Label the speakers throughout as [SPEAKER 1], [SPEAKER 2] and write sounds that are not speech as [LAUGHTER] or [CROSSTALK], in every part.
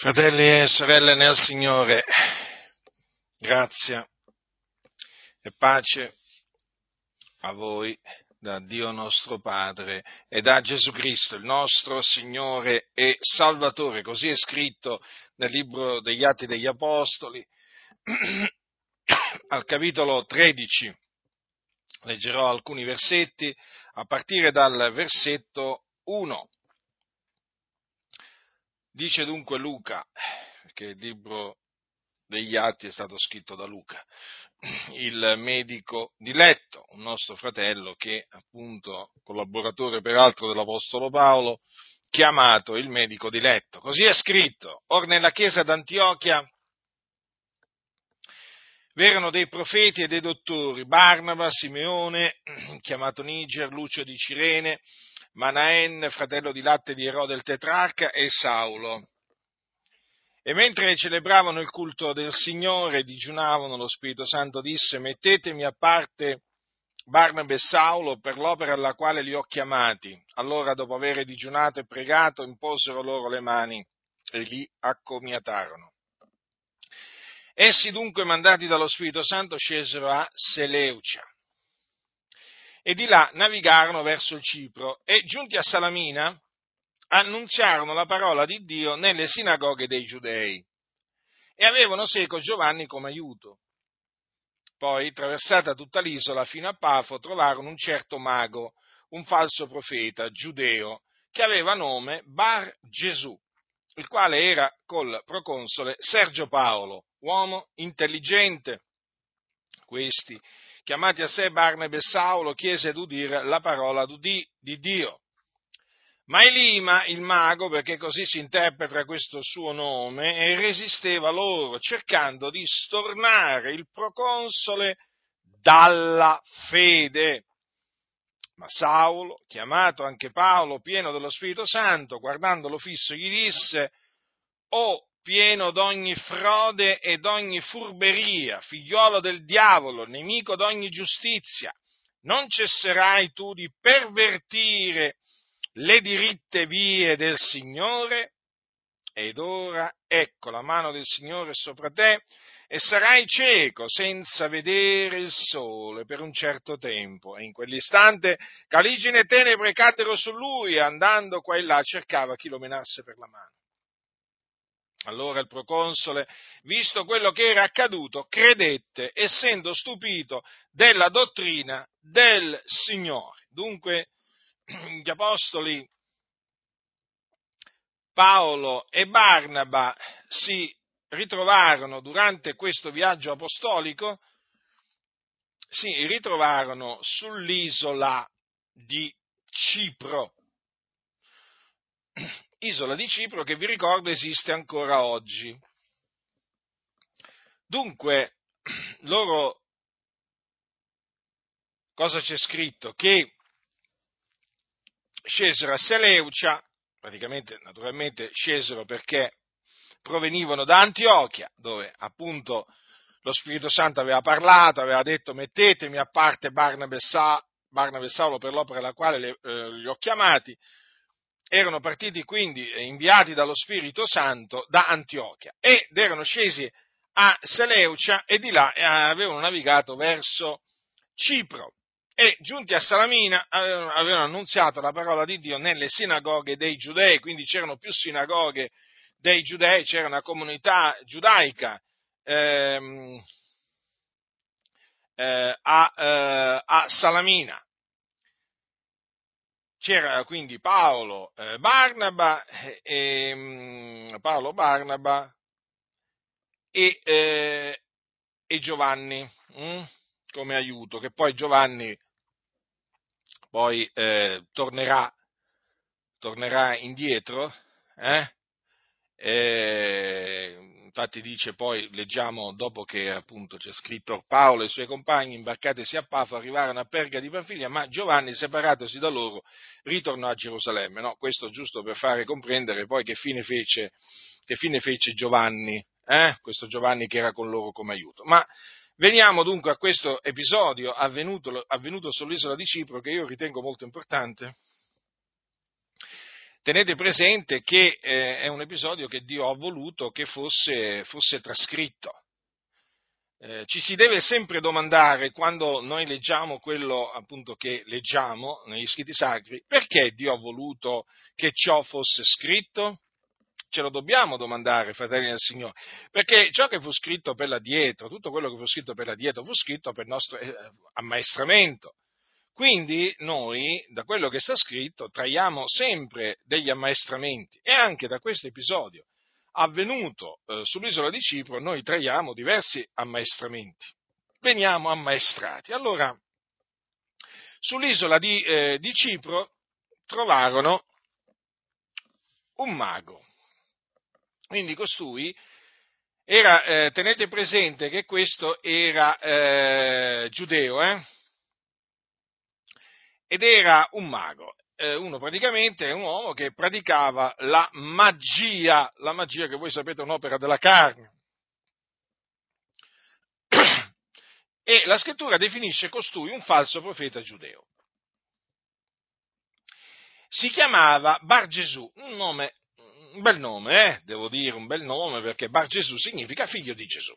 [SPEAKER 1] Fratelli e sorelle nel Signore, grazia e pace a voi da Dio nostro Padre e da Gesù Cristo, il nostro Signore e Salvatore. Così è scritto nel libro degli Atti degli Apostoli, al capitolo 13. Leggerò alcuni versetti a partire dal versetto 1 Dice dunque Luca, che il libro degli atti è stato scritto da Luca, il medico diletto, un nostro fratello che appunto collaboratore peraltro dell'Apostolo Paolo, chiamato il medico diletto. Così è scritto. Or nella chiesa d'Antiochia v'erano dei profeti e dei dottori, Barnaba, Simeone, chiamato Niger, Lucio di Cirene, Manaen, fratello di latte di Erode il tetrarca, e Saulo. E mentre celebravano il culto del Signore e digiunavano, lo Spirito Santo disse, mettetemi a parte Barnabé e Saulo per l'opera alla quale li ho chiamati. Allora, dopo aver digiunato e pregato, imposero loro le mani e li accomiatarono. Essi dunque, mandati dallo Spirito Santo, scesero a Seleucia e di là navigarono verso il Cipro e giunti a Salamina annunziarono la parola di Dio nelle sinagoghe dei giudei e avevano seco Giovanni come aiuto. Poi, attraversata tutta l'isola fino a Pafo, trovarono un certo mago, un falso profeta giudeo, che aveva nome Bar Gesù, il quale era col proconsole Sergio Paolo, uomo intelligente. Questi chiamati a sé Barnabé e Saulo, chiese d'udire la parola di Dio. Ma Elima, il mago, perché così si interpreta questo suo nome, resisteva loro, cercando di stornare il proconsole dalla fede. Ma Saulo, chiamato anche Paolo, pieno dello Spirito Santo, guardandolo fisso, gli disse, O pieno d'ogni frode e d'ogni furberia, figliolo del diavolo, nemico d'ogni giustizia. Non cesserai tu di pervertire le diritte vie del Signore? Ed ora ecco la mano del Signore sopra te e sarai cieco senza vedere il sole per un certo tempo. E in quell'istante caligine e tenebre caddero su lui andando qua e là cercava chi lo menasse per la mano. Allora il proconsole, visto quello che era accaduto, credette, essendo stupito della dottrina del Signore. Dunque [CLEARS THROAT] gli apostoli Paolo e Barnaba si ritrovarono durante questo viaggio apostolico, si ritrovarono sull'isola di Cipro [CLEARS THROAT] isola di Cipro che vi ricordo esiste ancora oggi. Dunque, [CLEARS THROAT] loro, cosa c'è scritto? Che scesero a Seleucia, praticamente, naturalmente scesero perché provenivano da Antiochia, dove appunto lo Spirito Santo aveva parlato, aveva detto mettetemi a parte Barnabé e Saulo per l'opera alla quale le, eh, li ho chiamati, erano partiti quindi eh, inviati dallo Spirito Santo da Antiochia ed erano scesi a Seleucia e di là eh, avevano navigato verso Cipro. E giunti a Salamina avevano, annunziato la parola di Dio nelle sinagoghe dei giudei, quindi c'erano più sinagoghe dei giudei, c'era una comunità giudaica ehm, eh, a, eh, a Salamina c'era quindi Paolo eh, Barnaba, e, mm, Paolo Barnaba e, eh, e Giovanni hm, come aiuto, che poi Giovanni poi eh, tornerà, tornerà indietro, eh? Infatti dice poi, leggiamo dopo che appunto c'è scritto Paolo e i suoi compagni imbarcatesi a Pafo arrivarono a Perga di Panfilia, ma Giovanni separatosi da loro ritornò a Gerusalemme. No, questo giusto per fare comprendere poi che fine fece, che fine fece Giovanni, eh? questo Giovanni che era con loro come aiuto. Ma veniamo dunque a questo episodio avvenuto, avvenuto sull'isola di Cipro che io ritengo molto importante tenete presente che eh, è un episodio che Dio ha voluto che fosse, fosse trascritto. Eh, ci si deve sempre domandare quando noi leggiamo quello appunto che leggiamo negli scritti sacri, perché Dio ha voluto che ciò fosse scritto? Ce lo dobbiamo domandare, fratelli del Signore, perché ciò che fu scritto per l'addietro, tutto quello che fu scritto per l'addietro, fu scritto per il nostro eh, ammaestramento. Quindi noi, da quello che sta scritto, traiamo sempre degli ammaestramenti e anche da questo episodio avvenuto eh, sull'isola di Cipro noi traiamo diversi ammaestramenti. Veniamo ammaestrati. Allora, sull'isola di, eh, di Cipro trovarono un mago. Quindi costui era, eh, tenete presente che questo era eh, giudeo, eh? Ed era un mago eh, uno praticamente è un uomo che praticava la magia, la magia che voi sapete è un'opera della carne. E la scrittura definisce costui un falso profeta giudeo. Si chiamava Bar Gesù, un nome, un bel nome, eh? devo dire un bel nome perché Bar Gesù significa figlio di Gesù.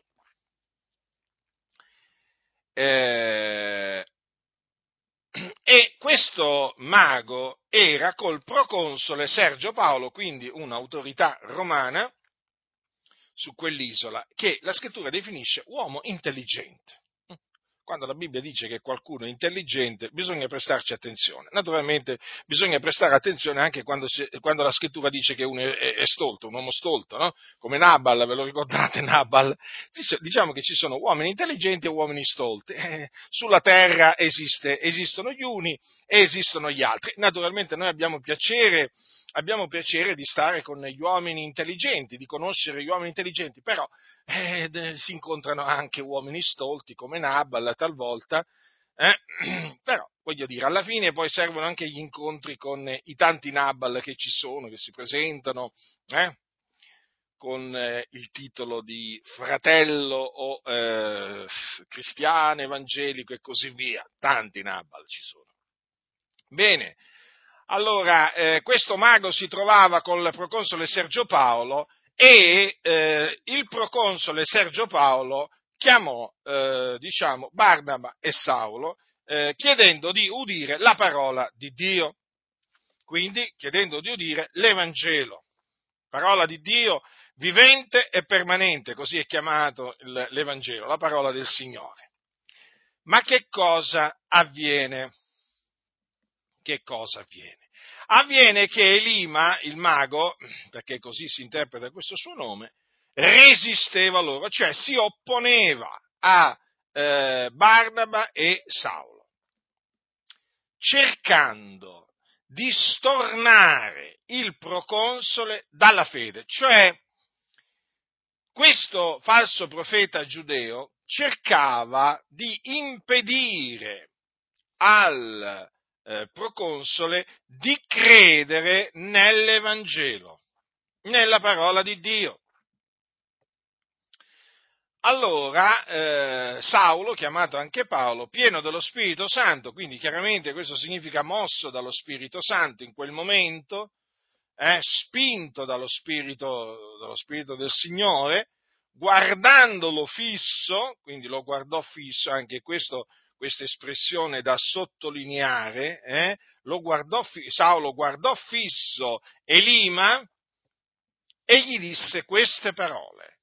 [SPEAKER 1] Eh, e questo mago era col proconsole Sergio Paolo, quindi un'autorità romana su quell'isola, che la scrittura definisce uomo intelligente quando la Bibbia dice che qualcuno è intelligente, bisogna prestarci attenzione. Naturalmente bisogna prestare attenzione anche quando, si, quando la scrittura dice che uno è, è, stolto, un uomo stolto, no? come Nabal, ve lo ricordate [LAUGHS] Nabal? Diciamo che ci sono uomini intelligenti e uomini stolti. Eh, sulla terra esiste, esistono gli uni e esistono gli altri. Naturalmente noi abbiamo piacere abbiamo piacere di stare con gli uomini intelligenti, di conoscere gli uomini intelligenti, però eh, si incontrano anche uomini stolti come Nabal talvolta, eh? [CLEARS THROAT] però voglio dire, alla fine poi servono anche gli incontri con i tanti Nabal che ci sono, che si presentano, eh? con eh, il titolo di fratello o eh, cristiano, evangelico e così via, tanti Nabal ci sono. Bene, allora, eh, questo mago si trovava col proconsole Sergio Paolo e eh, il proconsole Sergio Paolo chiamò, eh, diciamo, Barnaba e Saulo eh, chiedendo di udire la parola di Dio. Quindi chiedendo di udire l'Evangelo, parola di Dio vivente e permanente, così è chiamato l'Evangelo, la parola del Signore. Ma che cosa avviene? Che cosa avviene? Avviene che Elima, il mago, perché così si interpreta questo suo nome, resisteva loro, cioè si opponeva a eh, Barnaba e Saulo, cercando di stornare il proconsole dalla fede, cioè questo falso profeta giudeo cercava di impedire al eh, proconsole di credere nell'Evangelo, nella parola di Dio. Allora eh, Saulo, chiamato anche Paolo, pieno dello Spirito Santo, quindi chiaramente questo significa mosso dallo Spirito Santo in quel momento, eh, spinto dallo Spirito, dallo Spirito del Signore, guardandolo fisso, quindi lo guardò fisso, anche questo questa espressione da sottolineare, eh, lo guardò, Saulo guardò fisso Elima e gli disse queste parole.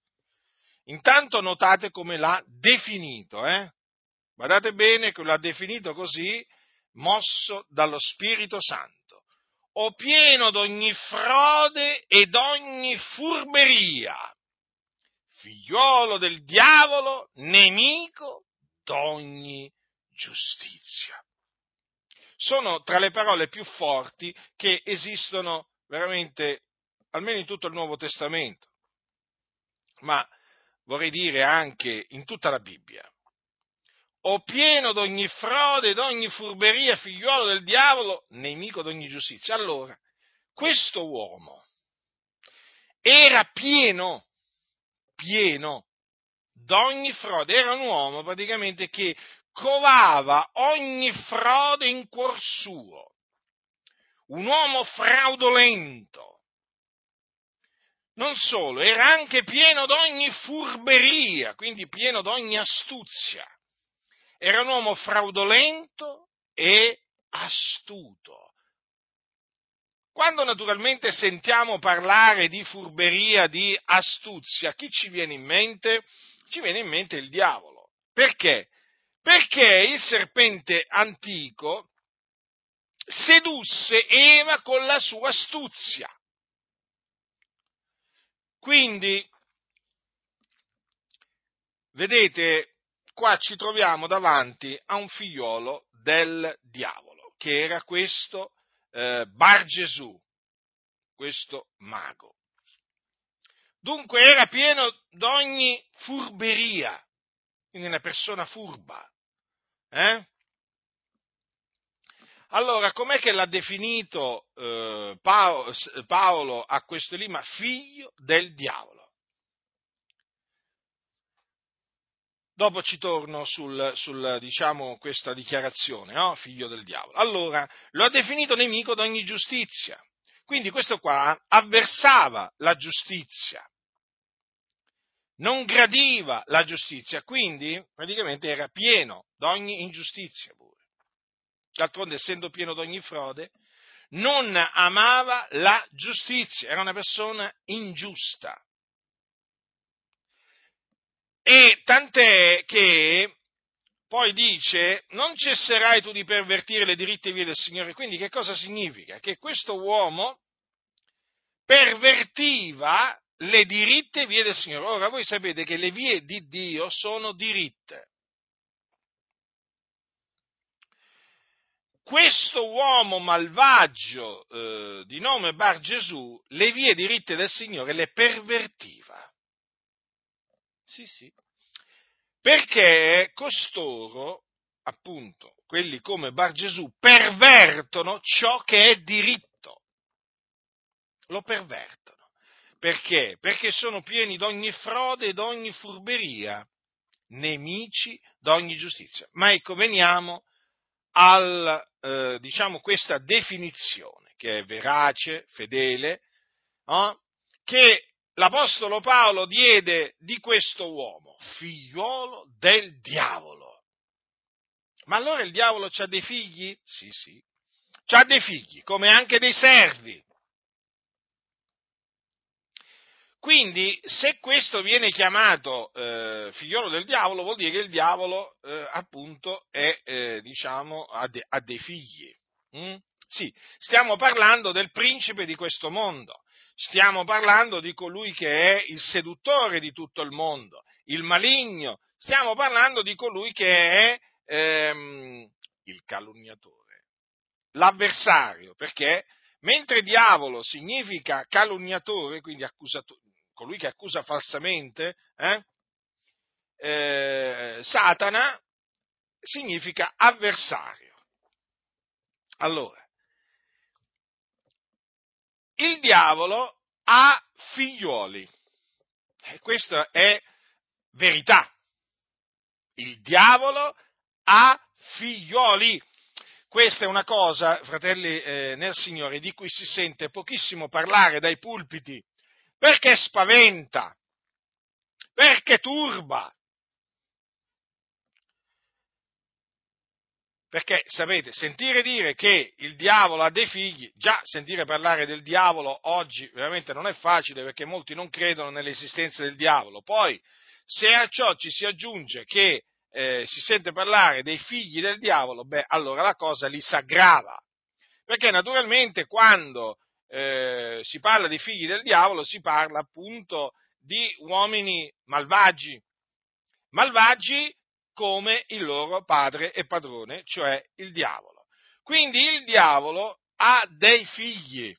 [SPEAKER 1] Intanto notate come l'ha definito, eh? guardate bene che l'ha definito così, mosso dallo Spirito Santo, o pieno d'ogni frode e d'ogni furberia, figliuolo del diavolo, nemico d'ogni giustizia. Sono tra le parole più forti che esistono veramente, almeno in tutto il Nuovo Testamento, ma vorrei dire anche in tutta la Bibbia. O pieno d'ogni frode, d'ogni furberia, figliuolo del diavolo, nemico d'ogni giustizia. Allora, questo uomo era pieno, pieno d'ogni frode, era un uomo praticamente che covava ogni frode in cuor suo, un uomo fraudolento. Non solo, era anche pieno d'ogni furberia, quindi pieno d'ogni astuzia. Era un uomo fraudolento e astuto. Quando naturalmente sentiamo parlare di furberia, di astuzia, chi ci viene in mente? Ci viene in mente il diavolo. Perché? Perché il serpente antico sedusse Eva con la sua astuzia. Quindi, vedete, qua ci troviamo davanti a un figliolo del diavolo, che era questo eh, Bar Gesù, questo mago. Dunque era pieno d'ogni furberia, quindi una persona furba. Eh? Allora, com'è che l'ha definito eh, Paolo, Paolo, a questo lì? Ma figlio del diavolo. Dopo ci torno sul, sul diciamo, questa dichiarazione, no? figlio del diavolo. Allora, lo ha definito nemico di ogni giustizia. Quindi questo qua avversava la giustizia, non gradiva la giustizia, quindi praticamente era pieno di ogni ingiustizia pure. D'altronde, essendo pieno di ogni frode, non amava la giustizia, era una persona ingiusta. E tant'è che poi dice, non cesserai tu di pervertire le diritte vie del Signore. Quindi che cosa significa? Che questo uomo pervertiva le diritte vie del Signore. Ora voi sapete che le vie di Dio sono diritte. Questo uomo malvagio eh, di nome Bar Gesù, le vie diritte del Signore le pervertiva. Sì, sì. Perché costoro, appunto, quelli come Bar Gesù, pervertono ciò che è diritto. Lo pervertono. Perché? Perché sono pieni di ogni frode e di ogni furberia, nemici di ogni giustizia. Ma ecco, veniamo a eh, diciamo, questa definizione, che è verace, fedele, no? che l'Apostolo Paolo diede di questo uomo, figliolo del diavolo. Ma allora il diavolo ha dei figli? Sì, sì. Ha dei figli, come anche dei servi. Quindi, se questo viene chiamato eh, figliolo del diavolo, vuol dire che il diavolo, eh, appunto, è, eh, diciamo, ha, de, ha, dei figli. Mm? Sì, stiamo parlando del principe di questo mondo. Stiamo parlando di colui che è il seduttore di tutto il mondo, il maligno. Stiamo parlando di colui che è ehm, il calunniatore, l'avversario, perché mentre diavolo significa calunniatore, quindi colui che accusa falsamente, eh, eh, Satana significa avversario. Allora, il diavolo ha figlioli. E questa è verità. Il diavolo ha figlioli. Questa è una cosa, fratelli eh, nel Signore, di cui si sente pochissimo parlare dai pulpiti, perché spaventa, perché turba, Perché sapete, sentire dire che il diavolo ha dei figli, già sentire parlare del diavolo oggi veramente non è facile perché molti non credono nell'esistenza del diavolo. Poi, se a ciò ci si aggiunge che eh, si sente parlare dei figli del diavolo, beh, allora la cosa li si aggrava. Perché naturalmente quando eh, si parla di figli del diavolo si parla appunto di uomini malvagi, malvagi come il loro padre e padrone, cioè il diavolo. Quindi il diavolo ha dei figli.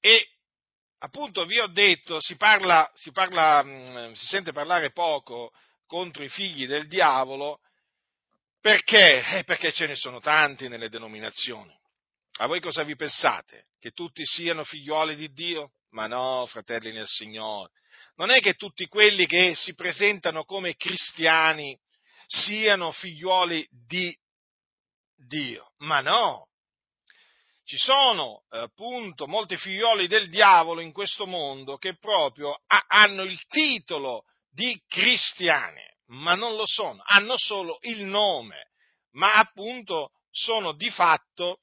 [SPEAKER 1] E appunto vi ho detto, si, parla, si, parla, mm, si sente parlare poco contro i figli del diavolo, perché? Eh, perché ce ne sono tanti nelle denominazioni. A voi cosa vi pensate? Che tutti siano figlioli di Dio? Ma no, fratelli nel Signore non è che tutti quelli che si presentano come cristiani siano figliuoli di Dio. Ma no, ci sono eh, appunto molti figlioli del diavolo in questo mondo che proprio ha, hanno il titolo di cristiani, ma non lo sono, hanno solo il nome, ma appunto sono di fatto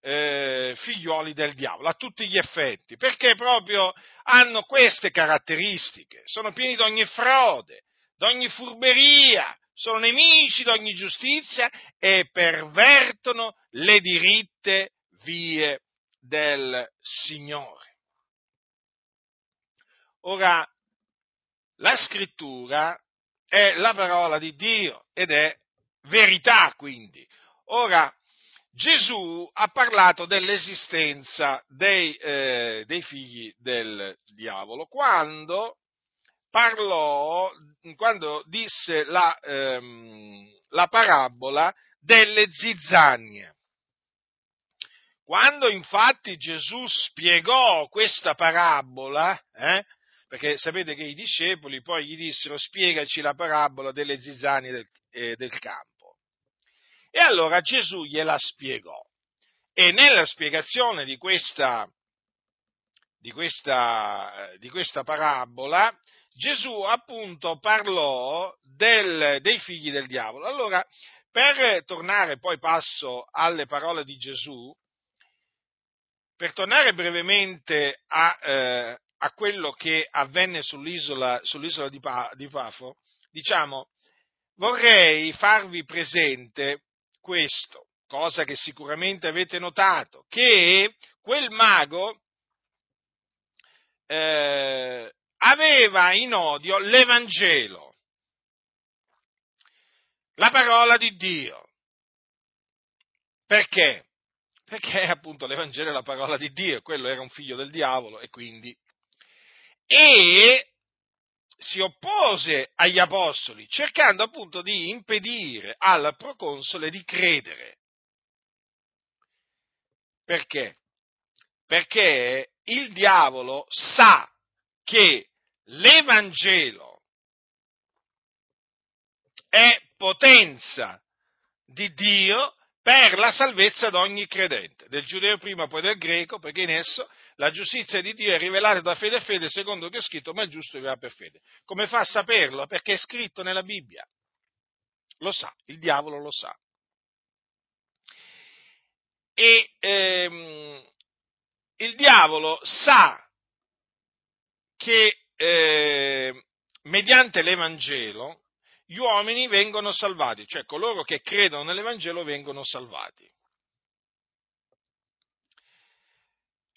[SPEAKER 1] eh, figlioli del diavolo, a tutti gli effetti, perché proprio hanno queste caratteristiche, sono pieni di ogni frode, di ogni furberia, sono nemici di ogni giustizia e pervertono le diritte vie del Signore. Ora, la scrittura è la parola di Dio ed è verità quindi. Ora, Gesù ha parlato dell'esistenza dei, eh, dei figli del diavolo quando parlò, quando disse la, ehm, la parabola delle zizzanie. Quando infatti Gesù spiegò questa parabola, eh, perché sapete che i discepoli poi gli dissero spiegaci la parabola delle zizzanie del, eh, del campo. E allora Gesù gliela spiegò. E nella spiegazione di questa, di questa, di questa parabola, Gesù appunto parlò del, dei figli del diavolo. Allora, per tornare poi passo alle parole di Gesù, per tornare brevemente a, eh, a quello che avvenne sull'isola, sull'isola di, pa, di Pafo, diciamo, vorrei farvi presente questo, cosa che sicuramente avete notato, che quel mago eh, aveva in odio l'Evangelo, la parola di Dio. Perché? perché appunto l'Evangelo è la parola di Dio, quello era un figlio del diavolo e quindi... E si oppose agli apostoli, cercando appunto di impedire al proconsole di credere. Perché? Perché il diavolo sa che l'Evangelo è potenza di Dio per la salvezza di ogni credente, del giudeo prima poi del greco, perché in esso la giustizia di Dio è rivelata da fede a fede, secondo che è scritto, ma il giusto vivrà per fede. Come fa a saperlo? Perché è scritto nella Bibbia. Lo sa, il diavolo lo sa. E ehm, il diavolo sa che eh, mediante l'Evangelo gli uomini vengono salvati, cioè coloro che credono nell'Evangelo vengono salvati.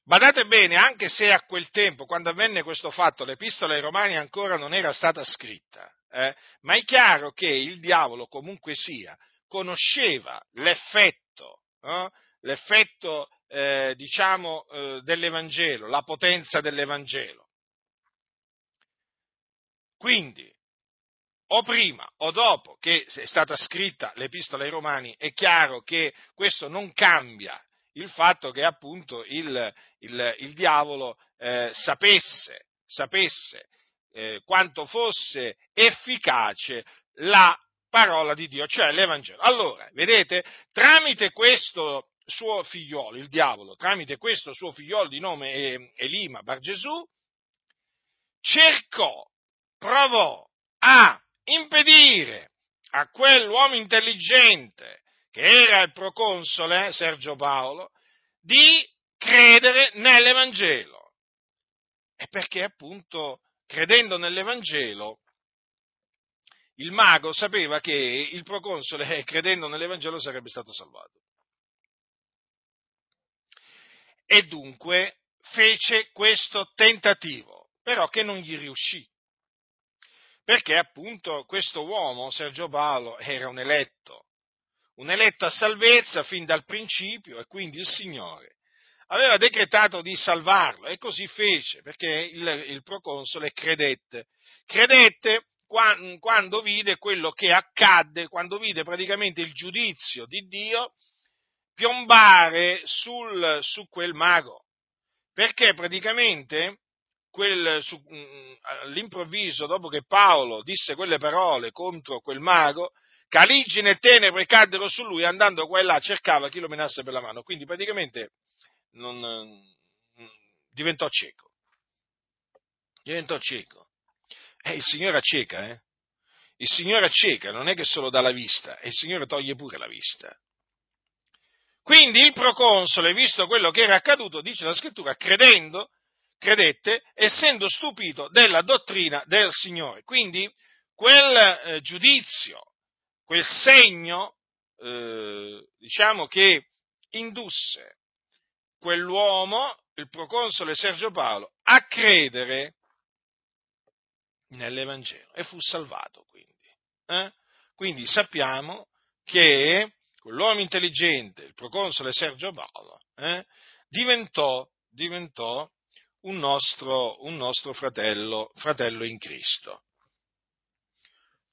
[SPEAKER 1] Badate bene, anche se a quel tempo, quando avvenne questo fatto, l'epistola ai Romani ancora non era stata scritta, eh, ma è chiaro che il diavolo comunque sia, conosceva l'effetto, eh, l'effetto eh, diciamo, eh, dell'Evangelo, la potenza dell'Evangelo. Quindi, o prima o dopo che è stata scritta l'epistola ai Romani, è chiaro che questo non cambia il fatto che appunto il, il, il diavolo eh, sapesse, sapesse eh, quanto fosse efficace la parola di Dio, cioè l'Evangelo. Allora, vedete, tramite questo suo figliolo, il diavolo, tramite questo suo figliolo di nome Elima Bar Gesù, cercò, provò a impedire a quell'uomo intelligente che era il proconsole Sergio Paolo di credere nell'Evangelo. E perché appunto credendo nell'Evangelo il mago sapeva che il proconsole [LAUGHS] credendo nell'Evangelo sarebbe stato salvato. E dunque fece questo tentativo, però che non gli riuscì perché appunto questo uomo, Sergio Paolo, era un eletto, un eletto a salvezza fin dal principio e quindi il Signore aveva decretato di salvarlo e così fece perché il, il proconsole credette, credette quando, quando vide quello che accadde, quando vide praticamente il giudizio di Dio piombare sul, su quel mago, perché praticamente quel, su, mm, all'improvviso, dopo che Paolo disse quelle parole contro quel mago, caligine e tenebre caddero su lui, andando qua e là cercava chi lo menasse per la mano. Quindi praticamente non, diventò cieco. Diventò cieco. E eh, il Signore acceca, eh? Il Signore acceca, non è che solo dà la vista, e il Signore toglie pure la vista. Quindi il proconsole, visto quello che era accaduto, dice la scrittura, credendo, credette, essendo stupito della dottrina del Signore. Quindi quel eh, giudizio, quel segno, eh, diciamo che indusse quell'uomo, il proconsole Sergio Paolo, a credere nell'Evangelo e fu salvato quindi. Eh? Quindi sappiamo che quell'uomo intelligente, il proconsole Sergio Paolo, eh, diventò, diventò un, nostro, un nostro fratello, fratello in Cristo.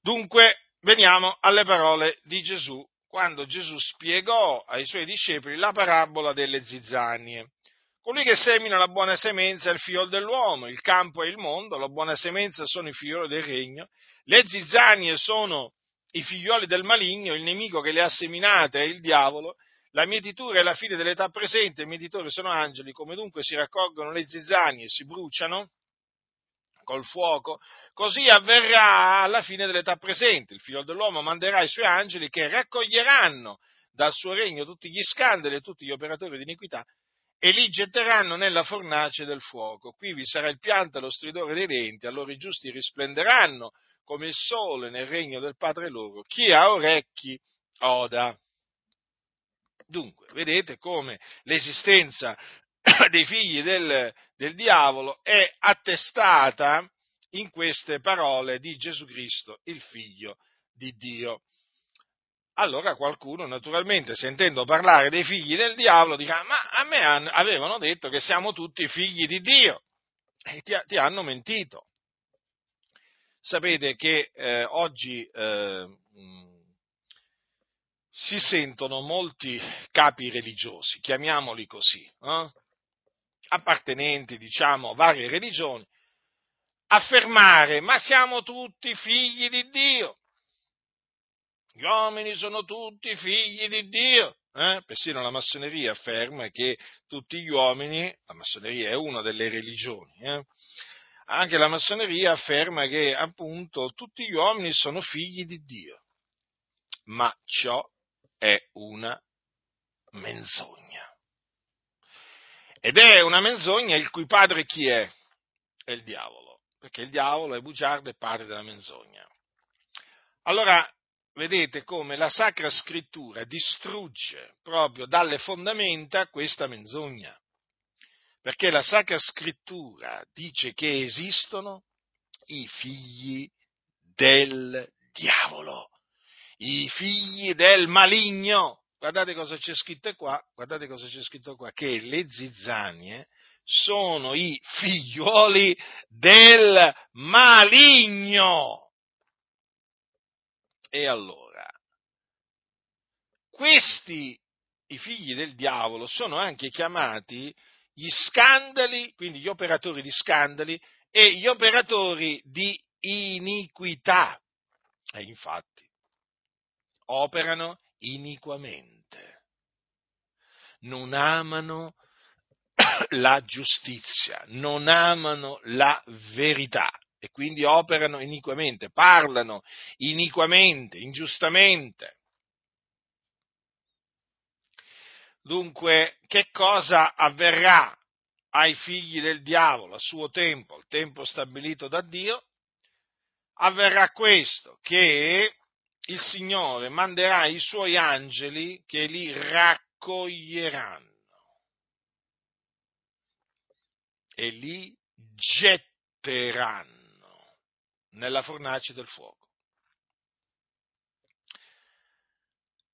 [SPEAKER 1] Dunque, veniamo alle parole di Gesù, quando Gesù spiegò ai suoi discepoli la parabola delle zizzanie. Colui che semina la buona semenza è il figlio dell'uomo, il campo è il mondo, la buona semenza sono i figlioli del regno, le zizzanie sono i figlioli del maligno, il nemico che le ha seminate è il diavolo, la mietitura è la fine dell'età presente, i mietitori sono angeli, come dunque si raccolgono le zizzanie e si bruciano col fuoco, così avverrà alla fine dell'età presente. Il figlio dell'uomo manderà i suoi angeli che raccoglieranno dal suo regno tutti gli scandali e tutti gli operatori di iniquità e li getteranno nella fornace del fuoco. Qui vi sarà il pianto e lo stridore dei denti, allora i giusti risplenderanno come il sole nel regno del Padre loro. Chi ha orecchi oda. Dunque, vedete come l'esistenza [COUGHS] dei figli del, del diavolo è attestata in queste parole di Gesù Cristo, il figlio di Dio allora qualcuno naturalmente sentendo parlare dei figli del diavolo dirà ma a me avevano detto che siamo tutti figli di Dio e ti, ti hanno mentito. Sapete che eh, oggi eh, si sentono molti capi religiosi, chiamiamoli così, eh? Appartenenti diciamo a varie religioni, affermare ma siamo tutti figli di Dio gli uomini sono tutti figli di Dio. Eh? Persino la massoneria afferma che tutti gli uomini, la massoneria è una delle religioni, eh? anche la massoneria afferma che appunto tutti gli uomini sono figli di Dio. Ma ciò è una menzogna. Ed è una menzogna il cui padre chi è? È il diavolo, perché il diavolo è bugiardo e padre della menzogna. Allora, vedete come la Sacra Scrittura distrugge proprio dalle fondamenta questa menzogna. Perché la Sacra Scrittura dice che esistono i figli del diavolo, i figli del maligno. Guardate cosa c'è scritto qua, guardate cosa c'è scritto qua, che le zizzanie sono i figlioli del maligno. E allora, questi, i figli del diavolo, sono anche chiamati gli scandali, quindi gli operatori di scandali e gli operatori di iniquità. E infatti, operano iniquamente, non amano la giustizia, non amano la verità e quindi operano iniquamente, parlano iniquamente, ingiustamente. Dunque, che cosa avverrà ai figli del diavolo a suo tempo, al tempo stabilito da Dio? Avverrà questo, che il Signore manderà i suoi angeli che li raccoglieranno e li getteranno nella fornace del fuoco,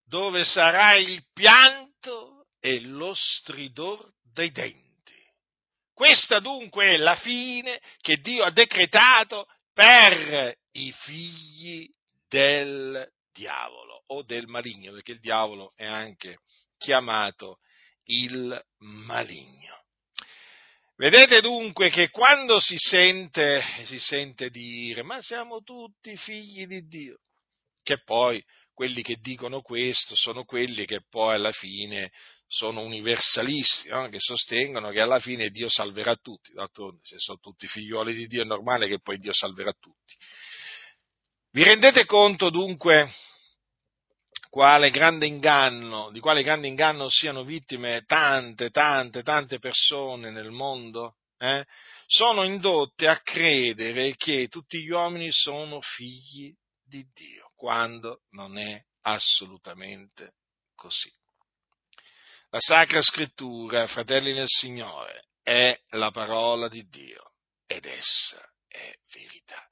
[SPEAKER 1] dove sarà il pianto e lo stridor dei denti. Questa dunque è la fine che Dio ha decretato per i figli del diavolo o del maligno, perché il diavolo è anche chiamato il maligno. Vedete dunque che quando si sente, si sente dire ma siamo tutti figli di Dio, che poi quelli che dicono questo sono quelli che poi alla fine sono universalisti, no? che sostengono che alla fine Dio salverà tutti. D'altronde, se sono tutti figlioli di Dio, è normale che poi Dio salverà tutti. Vi rendete conto dunque quale inganno, di quale grande inganno siano vittime tante, tante, tante persone nel mondo? Eh? Sono indotte a credere che tutti gli uomini sono figli di Dio, quando non è assolutamente così. La Sacra Scrittura, fratelli nel Signore, è la parola di Dio ed essa è verità.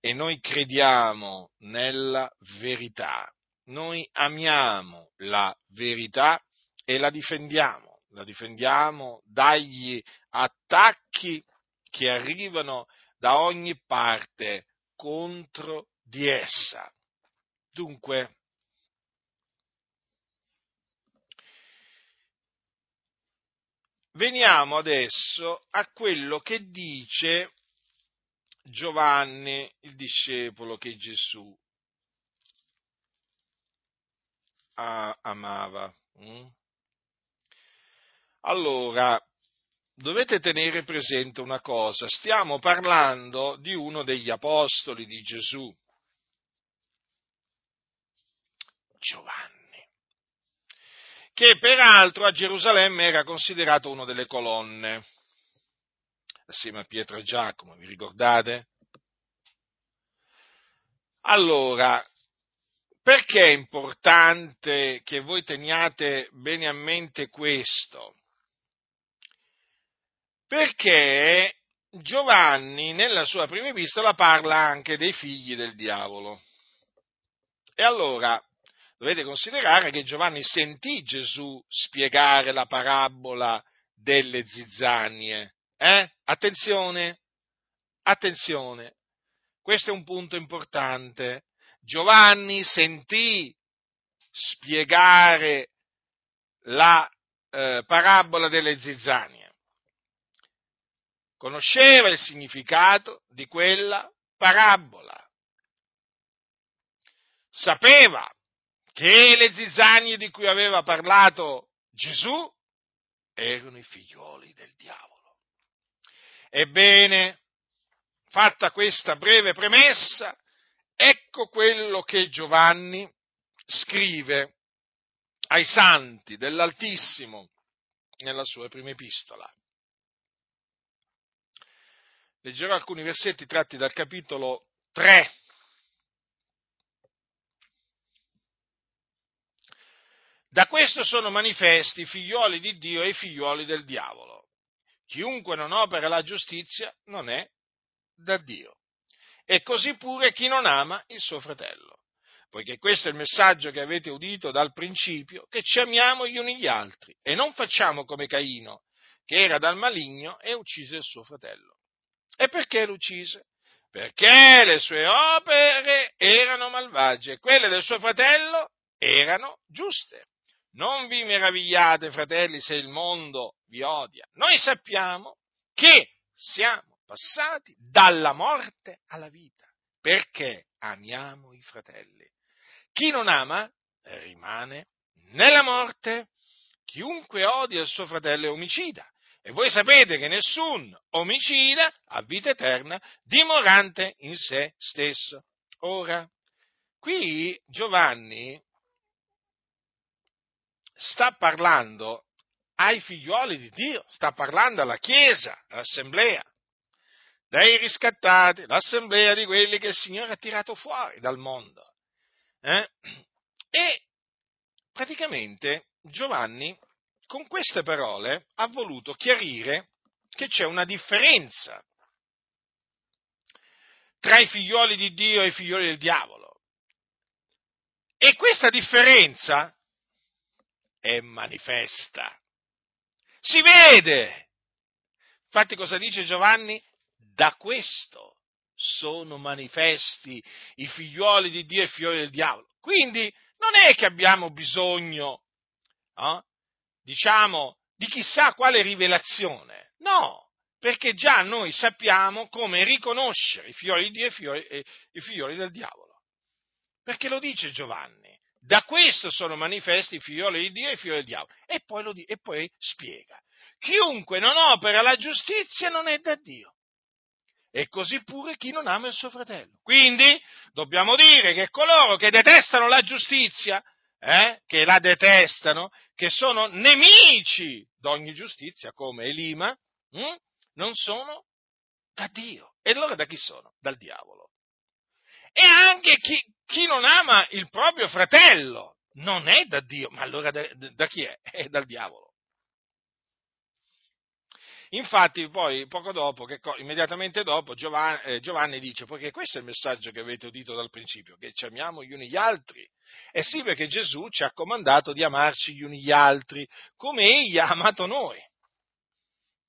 [SPEAKER 1] E noi crediamo nella verità, noi amiamo la verità e la difendiamo, la difendiamo dagli attacchi che arrivano da ogni parte contro di essa. Dunque, veniamo adesso a quello che dice Giovanni, il discepolo che Gesù amava. Mm? Allora, dovete tenere presente una cosa, stiamo parlando di uno degli apostoli di Gesù, Giovanni, che peraltro a Gerusalemme era considerato uno delle colonne, assieme a Pietro e Giacomo, vi ricordate? Allora, perché è importante che voi teniate bene a mente questo? Perché Giovanni nella sua prima epistola parla anche dei figli del diavolo. E allora dovete considerare che Giovanni sentì Gesù spiegare la parabola delle zizzanie. Eh? Attenzione, attenzione, questo è un punto importante. Giovanni sentì spiegare la eh, parabola delle zizzanie, conosceva il significato di quella parabola, sapeva che le zizzanie di cui aveva parlato Gesù erano i figlioli del diavolo. Ebbene, fatta questa breve premessa, ecco quello che Giovanni scrive ai santi dell'Altissimo nella sua prima epistola. Leggerò alcuni versetti tratti dal capitolo 3 Da questo sono manifesti i figlioli di Dio e i figlioli del diavolo. Chiunque non opera la giustizia non è da Dio. E così pure chi non ama il suo fratello. Poiché questo è il messaggio che avete udito dal principio, che ci amiamo gli uni gli altri e non facciamo come Caino, che era dal maligno e uccise il suo fratello. E perché lo uccise? Perché le sue opere erano malvagie quelle del suo fratello erano giuste. Non vi meravigliate, fratelli, se il mondo vi odia. Noi sappiamo che siamo passati dalla morte alla vita, perché amiamo i fratelli. Chi non ama rimane nella morte. Chiunque odia il suo fratello è omicida. E voi sapete che nessun omicida ha vita eterna dimorante in se stesso. Ora, qui Giovanni sta parlando ai figlioli di Dio, sta parlando alla Chiesa, all'assemblea, dei riscattati, l'assemblea di quelli che il Signore ha tirato fuori dal mondo. Eh? E praticamente Giovanni con queste parole ha voluto chiarire che c'è una differenza tra i figlioli di Dio e i figlioli del diavolo. E questa differenza è manifesta. Si vede. Infatti cosa dice Giovanni? Da questo sono manifesti i figlioli di Dio e i figlioli del diavolo. Quindi non è che abbiamo bisogno, eh, diciamo, di chissà quale rivelazione. No, perché già noi sappiamo come riconoscere i figlioli di Dio e i figlioli, del diavolo. Perché lo dice Giovanni. Da questo sono manifesti i figlioli di Dio e i figlioli del diavolo. E poi, lo, e poi spiega, chiunque non opera la giustizia non è da Dio. E così pure chi non ama il suo fratello. Quindi dobbiamo dire che coloro che detestano la giustizia, eh, che la detestano, che sono nemici d'ogni giustizia, come Elima, hm, non sono da Dio. E allora da chi sono? Dal diavolo. E anche chi, chi non ama il proprio fratello non è da Dio, ma allora da, da chi è? È dal diavolo. Infatti, poi, poco dopo, immediatamente dopo, Giovanni, eh, Giovanni, dice, poiché questo è il messaggio che avete udito dal principio, che ci amiamo gli uni gli altri. E sì, perché Gesù ci ha comandato di amarci gli uni gli altri, come Egli ha amato noi.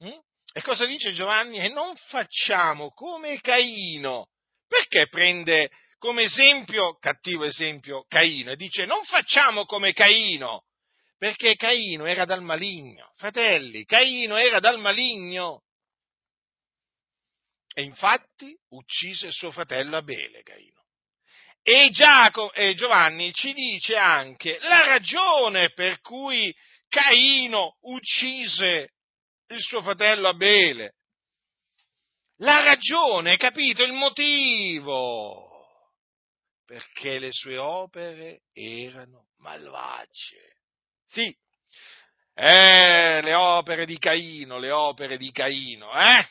[SPEAKER 1] Mm? E cosa dice Giovanni? E non facciamo come Caino. Perché prende come esempio, cattivo esempio, Caino? E dice, non facciamo come Caino perché Caino era dal maligno. Fratelli, Caino era dal maligno. E infatti uccise suo fratello Abele, Caino. E, Giacomo, e Giovanni ci dice anche la ragione per cui Caino uccise il suo fratello Abele. La ragione, capito? Il motivo. Perché le sue opere erano malvagie. Sì, eh, le opere di Caino, le opere di Caino, eh?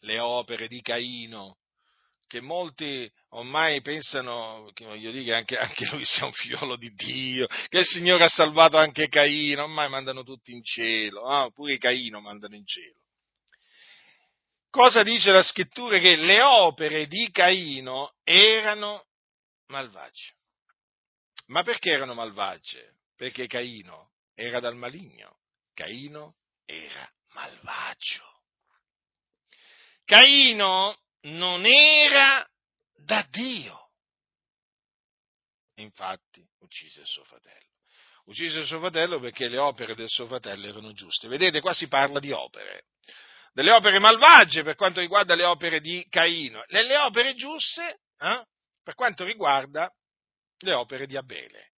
[SPEAKER 1] Le opere di Caino, che molti ormai pensano, che voglio dire, anche, anche lui sia un figliolo di Dio, che il Signore ha salvato anche Caino, ormai mandano tutti in cielo, ah, pure Caino mandano in cielo. Cosa dice la scrittura? Che le opere di Caino erano malvagie. Ma perché erano malvagie? perché Caino era dal maligno, Caino era malvagio. Caino non era da Dio. Infatti uccise il suo fratello. Uccise il suo fratello perché le opere del suo fratello erano giuste. Vedete, qua si parla di opere. Delle opere malvagie per quanto riguarda le opere di Caino. Le, le opere giuste eh, per quanto riguarda le opere di Abele.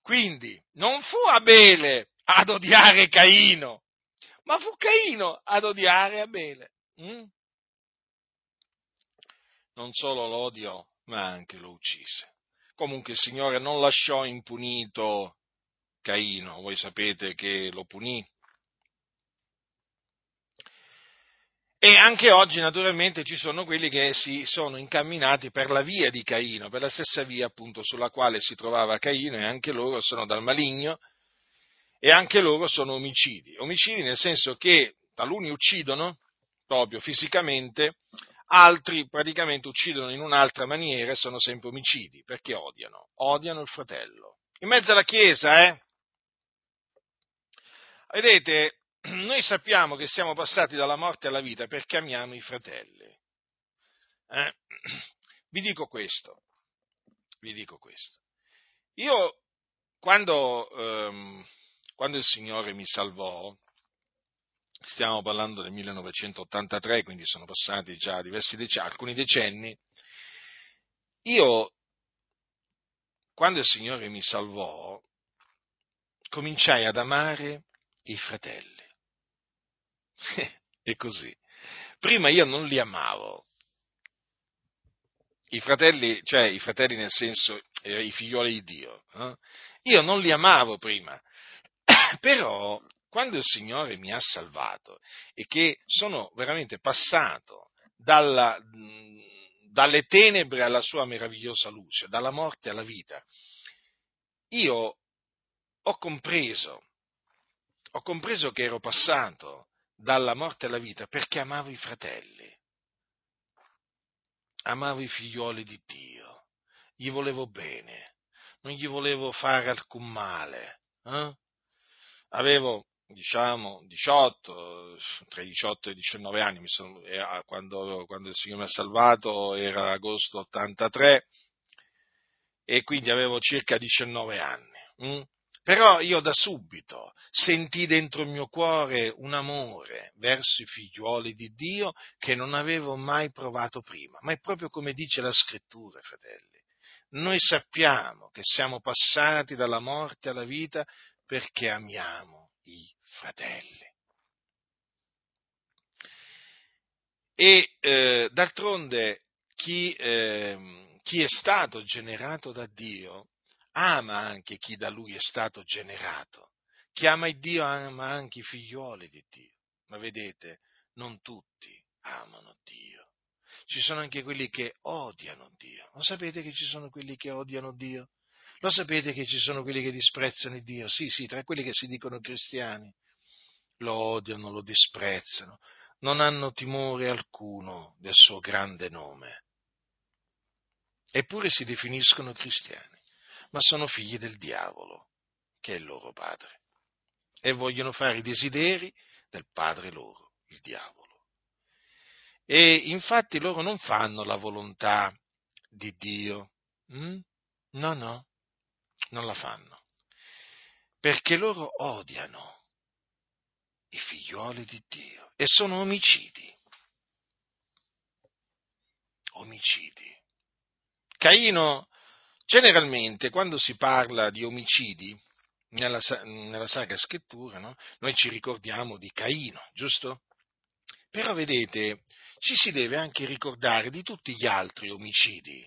[SPEAKER 1] Quindi non fu Abele ad odiare Caino, ma fu Caino ad odiare Abele. Mm? Non solo lo odiò, ma anche lo uccise. Comunque il Signore non lasciò impunito Caino, voi sapete che lo punì E anche oggi naturalmente ci sono quelli che si sono incamminati per la via di Caino, per la stessa via appunto sulla quale si trovava Caino e anche loro sono dal maligno e anche loro sono omicidi. Omicidi nel senso che taluni uccidono proprio fisicamente, altri praticamente uccidono in un'altra maniera e sono sempre omicidi perché odiano, odiano il fratello. In mezzo alla Chiesa, eh? Vedete, [CLEARS THROAT] noi sappiamo che siamo passati dalla morte alla vita perché amiamo i fratelli. Eh? [CLEARS THROAT] Vi dico questo, vi dico questo. Io, quando, ehm, quando il Signore mi salvò, stiamo parlando del 1983, quindi sono passati già diversi decenni, alcuni decenni, io, quando il Signore mi salvò, cominciai ad amare i fratelli. [LAUGHS] è così. Prima io non li amavo. I fratelli, cioè i fratelli nel senso eh, i figlioli di Dio. Eh? Io non li amavo prima. [COUGHS] Però quando il Signore mi ha salvato e che sono veramente passato dalla, dalle tenebre alla sua meravigliosa luce, dalla morte alla vita, io ho compreso, ho compreso che ero passato dalla morte alla vita perché amavo i fratelli, amavo i figlioli di Dio, gli volevo bene, non gli volevo fare alcun male. Eh? Avevo, diciamo, 18, tra i 18 e i 19 anni, sono, quando, quando, il Signore mi ha salvato era agosto 83 e quindi avevo circa 19 anni. Hm? Però io da subito sentii dentro il mio cuore un amore verso i figliuoli di Dio che non avevo mai provato prima. Ma è proprio come dice la scrittura, fratelli. noi sappiamo che siamo passati dalla morte alla vita perché amiamo i fratelli. E eh, d'altronde chi, eh, chi è stato generato da Dio ama anche chi da lui è stato generato. Chi ama il Dio ama anche i figlioli di Dio. Ma vedete, non tutti amano Dio. Ci sono anche quelli che odiano Dio. Lo sapete che ci sono quelli che odiano Dio? Lo sapete che ci sono quelli che disprezzano Dio? Sì, sì, tra quelli che si dicono cristiani. Lo odiano, lo disprezzano, non hanno timore alcuno del suo grande nome. Eppure si definiscono cristiani, ma sono figli del diavolo, che è il loro padre, e vogliono fare i desideri del padre loro, il diavolo. E infatti loro non fanno la volontà di Dio. Mm? No, no, non la fanno. Perché loro odiano i figlioli di Dio e sono omicidi. Omicidi. Caino, generalmente, quando si parla di omicidi, nella, nella Sacra Scrittura, no? noi ci ricordiamo di Caino, giusto? Però vedete, ci si deve anche ricordare di tutti gli altri omicidi,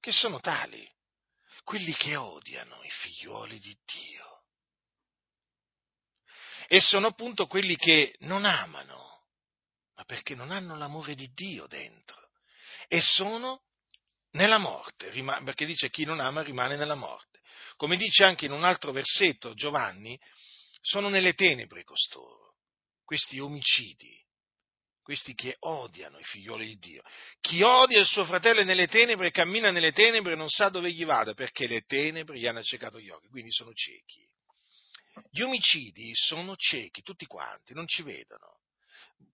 [SPEAKER 1] che sono tali, quelli che odiano i figlioli di Dio. E sono appunto quelli che non amano, ma perché non hanno l'amore di Dio dentro. E sono nella morte, perché dice chi non ama rimane nella morte. Come dice anche in un altro versetto Giovanni, sono nelle tenebre costoro, questi omicidi questi che odiano i figlioli di Dio. Chi odia il suo fratello nelle tenebre e cammina nelle tenebre non sa dove gli vada perché le tenebre gli hanno accecato gli occhi, quindi sono ciechi. Gli omicidi sono ciechi, tutti quanti, non ci vedono.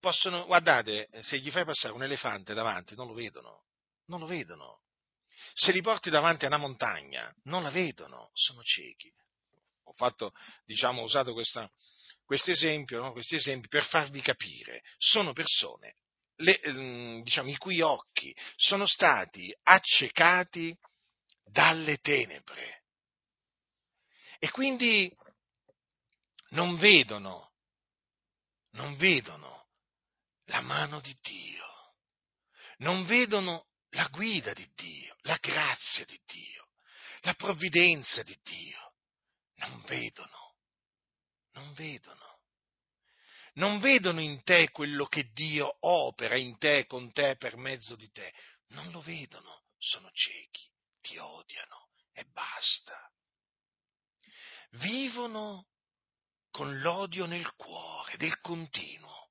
[SPEAKER 1] Possono, guardate, se gli fai passare un elefante davanti non lo vedono, non lo vedono. Se li porti davanti a una montagna non la vedono, sono ciechi. Ho fatto, diciamo, ho usato questa, questo esempio, no? questi esempi per farvi capire, sono persone le, mm, diciamo, i cui occhi sono stati accecati dalle tenebre e quindi non vedono, non vedono la mano di Dio, non vedono la guida di Dio, la grazia di Dio, la provvidenza di Dio, non vedono non vedono. Non vedono in te quello che Dio opera in te, con te, per mezzo di te. Non lo vedono, sono ciechi, ti odiano e basta. Vivono con l'odio nel cuore, del continuo.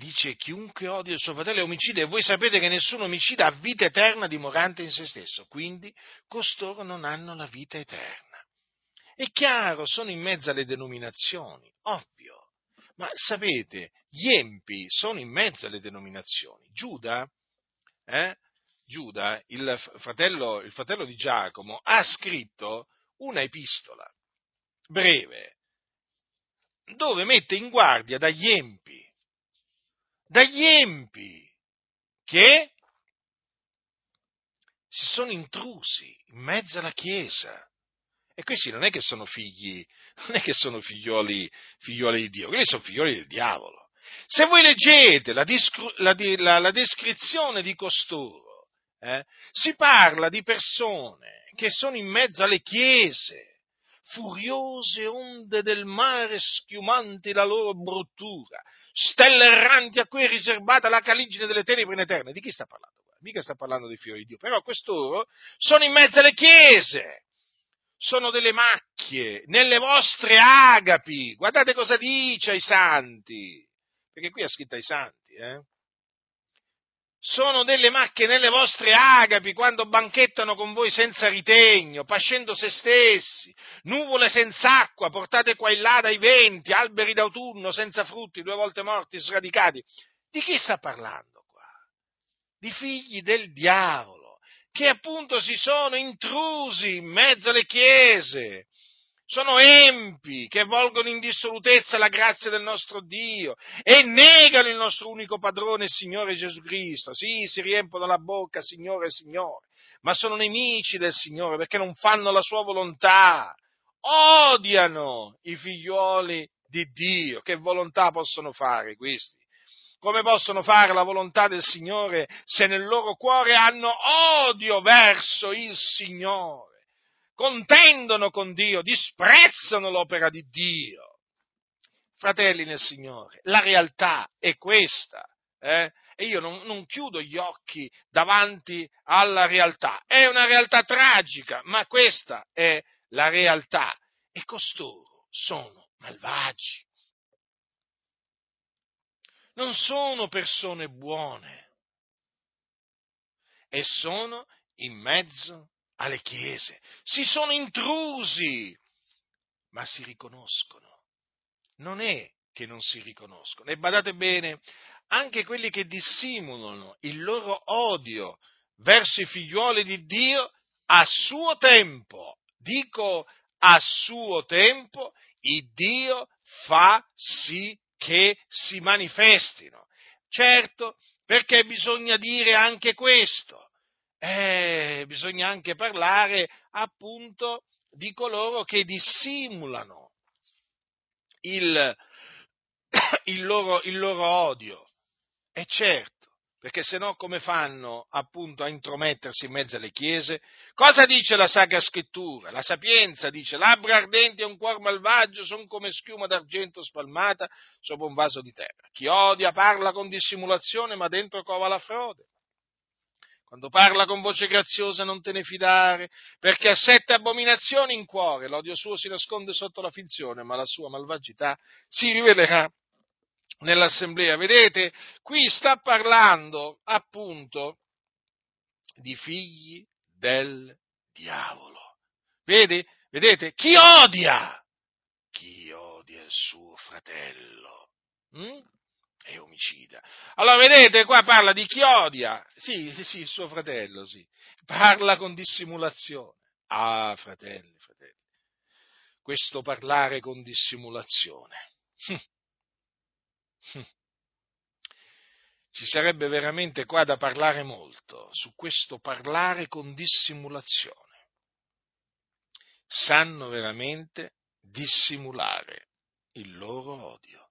[SPEAKER 1] Dice chiunque odia il suo fratello è omicida e voi sapete che nessun omicida ha vita eterna dimorante in se stesso, quindi costoro non hanno la vita eterna. È chiaro, sono in mezzo alle denominazioni, ovvio, ma sapete, gli empi sono in mezzo alle denominazioni. Giuda, eh, Giuda il, fratello, il fratello di Giacomo, ha scritto una epistola breve dove mette in guardia dagli empi dagli empi che si sono intrusi in mezzo alla Chiesa. E questi non è che sono figli, [LAUGHS] non è che sono figlioli, figlioli di Dio, quelli sono figlioli del diavolo. Se voi leggete la, discru, la, la, la descrizione di costoro, eh, si parla di persone che sono in mezzo alle chiese, furiose onde del mare schiumanti la loro bruttura, stelle erranti a cui è riservata la caligine delle tenebre in eterne. Di chi sta parlando? Mica sta parlando dei fiori di Dio, però costoro sono in mezzo alle chiese, sono delle macchie nelle vostre agapi. Guardate cosa dice ai santi, perché qui è scritto ai santi, eh? Sono delle macchie nelle vostre agapi quando banchettano con voi senza ritegno, pascendo se stessi, nuvole senza acqua, portate qua e là dai venti, alberi d'autunno senza frutti, due volte morti, sradicati. Di chi sta parlando qua? Di figli del diavolo, che appunto si sono intrusi in mezzo alle chiese, sono empi che volgono in dissolutezza la grazia del nostro Dio e negano il nostro unico padrone Signore Gesù Cristo. Sì, si riempiono la bocca, Signore, Signore, ma sono nemici del Signore perché non fanno la sua volontà. Odiano i figlioli di Dio. Che volontà possono fare questi? Come possono fare la volontà del Signore se nel loro cuore hanno odio verso il Signore? Contendono con Dio, disprezzano l'opera di Dio. Fratelli nel Signore, la realtà è questa. Eh? E io non, non chiudo gli occhi davanti alla realtà. È una realtà tragica, ma questa è la realtà. E costoro sono malvagi. Non sono persone buone e sono in mezzo alle chiese, si sono intrusi, ma si riconoscono. Non è che non si riconoscono. E badate bene, anche quelli che dissimulano il loro odio verso i figliuoli di Dio, a suo tempo, dico a suo tempo, il Dio fa sì che si manifestino. Certo, perché bisogna dire anche questo eh, bisogna anche parlare appunto di coloro che dissimulano il, [COUGHS] il, loro, il loro odio. E certo, perché se no come fanno appunto a intromettersi in mezzo alle chiese? Cosa dice la Sacra Scrittura? La sapienza dice labbra ardenti e un cuor malvagio sono come schiuma d'argento spalmata sopra un vaso di terra. Chi odia parla con dissimulazione ma dentro cova la frode. Quando parla con voce graziosa non te ne fidare, perché ha sette abominazioni in cuore, l'odio suo si nasconde sotto la finzione, ma la sua malvagità si rivelerà nell'assemblea. Vedete, qui sta parlando appunto di figli del diavolo. Vedi? Vedete? Chi odia? Chi odia il suo fratello? Hm? È omicida. Allora vedete, qua parla di chi odia, sì, sì, sì, suo fratello, sì, parla con dissimulazione. Ah, fratelli, fratelli, questo parlare con dissimulazione. [LAUGHS] Ci sarebbe veramente qua da parlare molto su questo parlare con dissimulazione. Sanno veramente dissimulare il loro odio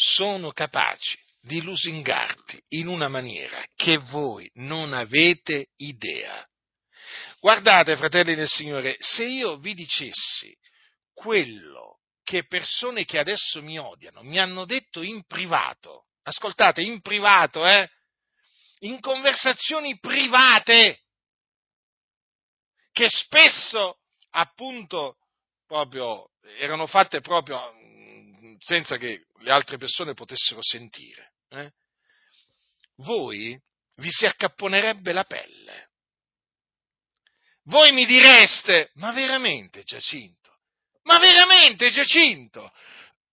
[SPEAKER 1] sono capaci di lusingarti in una maniera che voi non avete idea. Guardate, fratelli del Signore, se io vi dicessi quello che persone che adesso mi odiano mi hanno detto in privato, ascoltate, in privato, eh? In conversazioni private, che spesso appunto proprio erano fatte proprio senza che le altre persone potessero sentire, eh? voi vi si accapponerebbe la pelle. Voi mi direste, ma veramente Giacinto, ma veramente Giacinto,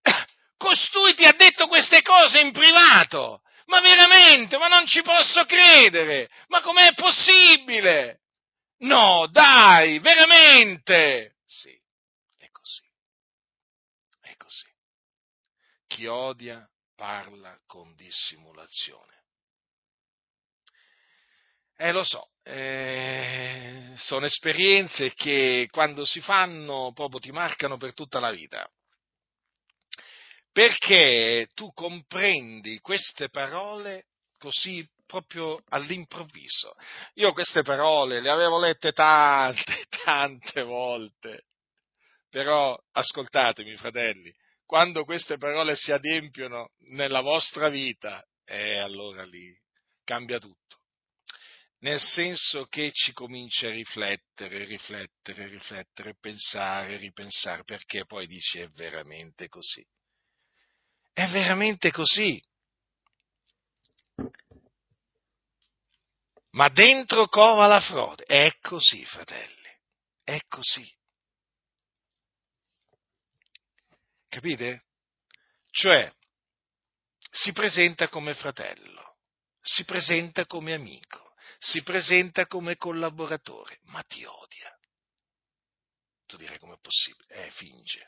[SPEAKER 1] [COUGHS] costui ti ha detto queste cose in privato, ma veramente, ma non ci posso credere, ma com'è possibile? No, dai, veramente! Sì, chi odia parla con dissimulazione. Eh, lo so, eh, sono esperienze che quando si fanno proprio ti marcano per tutta la vita. Perché tu comprendi queste parole così proprio all'improvviso. Io queste parole le avevo lette tante, [LAUGHS] tante volte. Però ascoltatemi, fratelli, quando queste parole si adempiono nella vostra vita, eh, allora lì cambia tutto. Nel senso che ci comincia a riflettere, riflettere, riflettere, pensare, ripensare, perché poi dici è veramente così. È veramente così. Ma dentro cova la frode. È così, fratelli. È così. Capite? Cioè, si presenta come fratello, si presenta come amico, si presenta come collaboratore, ma ti odia. Tu direi com'è possibile? Eh, finge.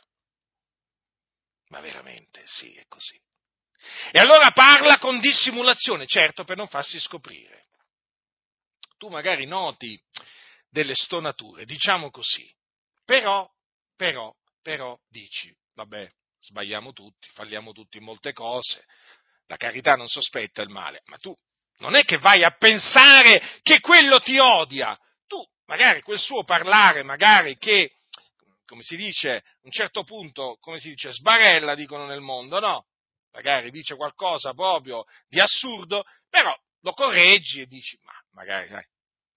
[SPEAKER 1] Ma veramente, sì, è così. E allora parla con dissimulazione, certo, per non farsi scoprire. Tu magari noti delle stonature, diciamo così, però, però, però dici, vabbè, sbagliamo tutti, falliamo tutti in molte cose, la carità non sospetta il male, ma tu non è che vai a pensare che quello ti odia, tu magari quel suo parlare, magari che, come si dice, a un certo punto, come si dice, sbarella, dicono nel mondo, no? Magari dice qualcosa proprio di assurdo, però lo correggi e dici, ma magari, dai,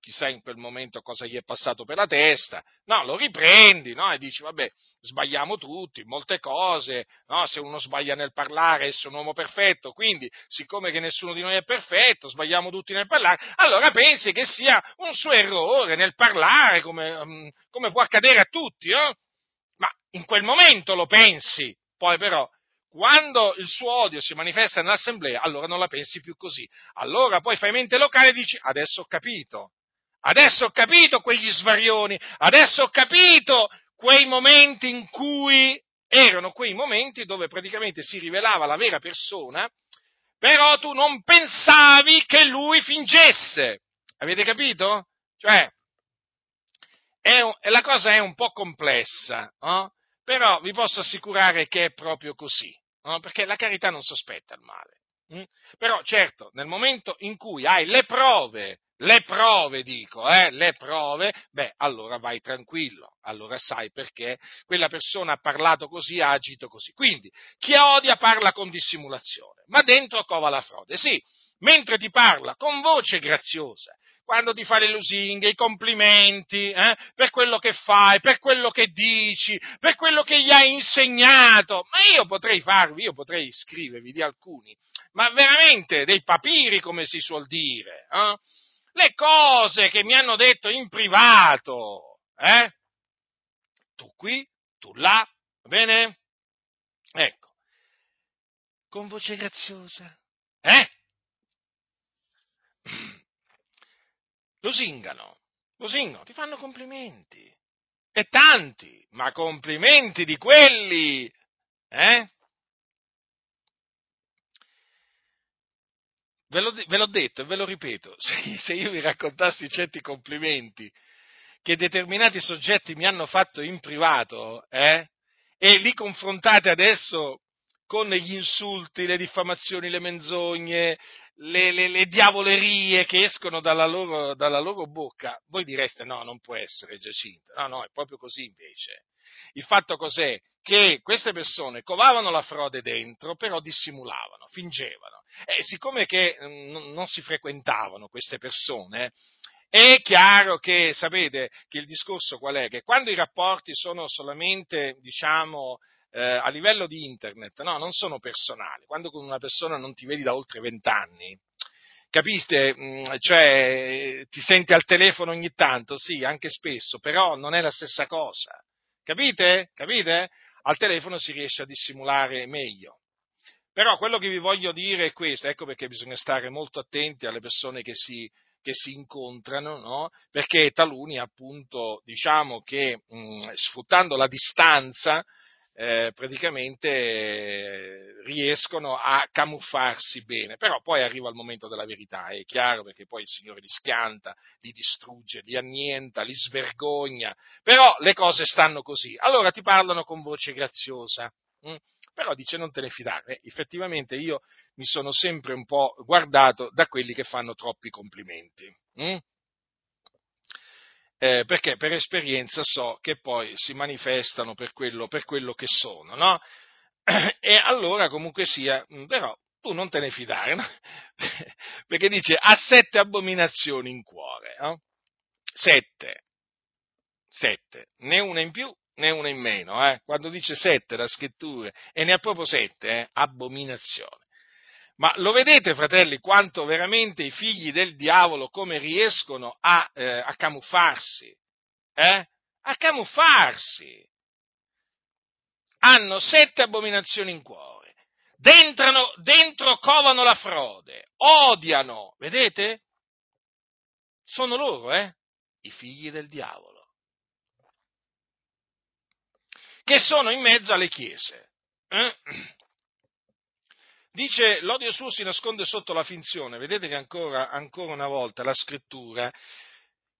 [SPEAKER 1] chissà in quel momento cosa gli è passato per la testa, no, lo riprendi, no, e dici, vabbè, sbagliamo tutti, molte cose, no, se uno sbaglia nel parlare, esso è un uomo perfetto, quindi, siccome che nessuno di noi è perfetto, sbagliamo tutti nel parlare, allora pensi che sia un suo errore nel parlare, come, mm, come può accadere a tutti, eh? Ma in quel momento lo pensi, poi però quando il suo odio si manifesta nell'assemblea, allora non la pensi più così. Allora poi fai mente locale e dici, adesso ho capito, Adesso ho capito quegli svarioni, adesso ho capito quei momenti in cui erano quei momenti dove praticamente si rivelava la vera persona, però tu non pensavi che lui fingesse. Avete capito? Cioè, un, la cosa è un po' complessa, no? però vi posso assicurare che è proprio così, no? perché la carità non sospetta il male. Hm? Però certo, nel momento in cui hai le prove le prove, dico, eh, le prove, beh, allora vai tranquillo, allora sai perché quella persona ha parlato così, ha agito così. Quindi, chi odia parla con dissimulazione, ma dentro cova la frode, sì, mentre ti parla con voce graziosa, quando ti fa le lusinghe, i complimenti eh, per quello che fai, per quello che dici, per quello che gli hai insegnato. Ma io potrei farvi, io potrei scrivervi di alcuni, ma veramente dei papiri, come si suol dire. Eh? Le cose che mi hanno detto in privato, eh? Tu qui, tu là, va bene? Ecco, con voce graziosa, eh? Lusingano, lusingano, ti fanno complimenti. E tanti, ma complimenti di quelli, eh? Ve, lo, ve l'ho detto e ve lo ripeto, [LAUGHS] se, se io vi raccontassi certi complimenti che determinati soggetti mi hanno fatto in privato, eh, e li confrontate adesso con gli insulti, le diffamazioni, le menzogne, le, le, le diavolerie che escono dalla loro, dalla loro, bocca, voi direste no, non può essere Giacinto. No, no, è proprio così invece. Il fatto cos'è? Che queste persone covavano la frode dentro, però dissimulavano, fingevano. E siccome che mm, non si frequentavano queste persone, è chiaro che, sapete, che il discorso qual è? Che quando i rapporti sono solamente, diciamo, eh, a livello di internet, no, non sono personali, quando con una persona non ti vedi da oltre vent'anni, capite? Mm, cioè, ti senti al telefono ogni tanto, sì, anche spesso, però non è la stessa cosa. Capite? Capite? Al telefono si riesce a dissimulare meglio. Però quello che vi voglio dire è questo, ecco perché bisogna stare molto attenti alle persone che si, che si incontrano, no? perché taluni appunto diciamo che mh, mm, sfruttando la distanza eh, praticamente eh, riescono a camuffarsi bene, però poi arriva il momento della verità, è chiaro perché poi il Signore li schianta, li distrugge, li annienta, li svergogna, però le cose stanno così, allora ti parlano con voce graziosa, hm? Però dice non te ne fidare, eh, effettivamente io mi sono sempre un po' guardato da quelli che fanno troppi complimenti. Hm? eh, perché per esperienza so che poi si manifestano per quello, per quello che sono, no? [CLEARS THROAT] E allora comunque sia, mm, però tu non te ne fidare, no? [LAUGHS] perché dice ha sette abominazioni in cuore, no? Sette, sette, né una in più né una in meno, eh? quando dice sette la scrittura, e ne ha proprio sette, eh? abominazioni. Ma lo vedete, fratelli, quanto veramente i figli del diavolo come riescono a, eh, a camuffarsi? Eh? A camuffarsi. Hanno sette abominazioni in cuore. Dentro, dentro covano la frode, odiano, vedete? Sono loro, eh? I figli del diavolo. Che sono in mezzo alle chiese. Eh? Dice l'odio suo si nasconde sotto la finzione. Vedete che ancora, ancora una volta la scrittura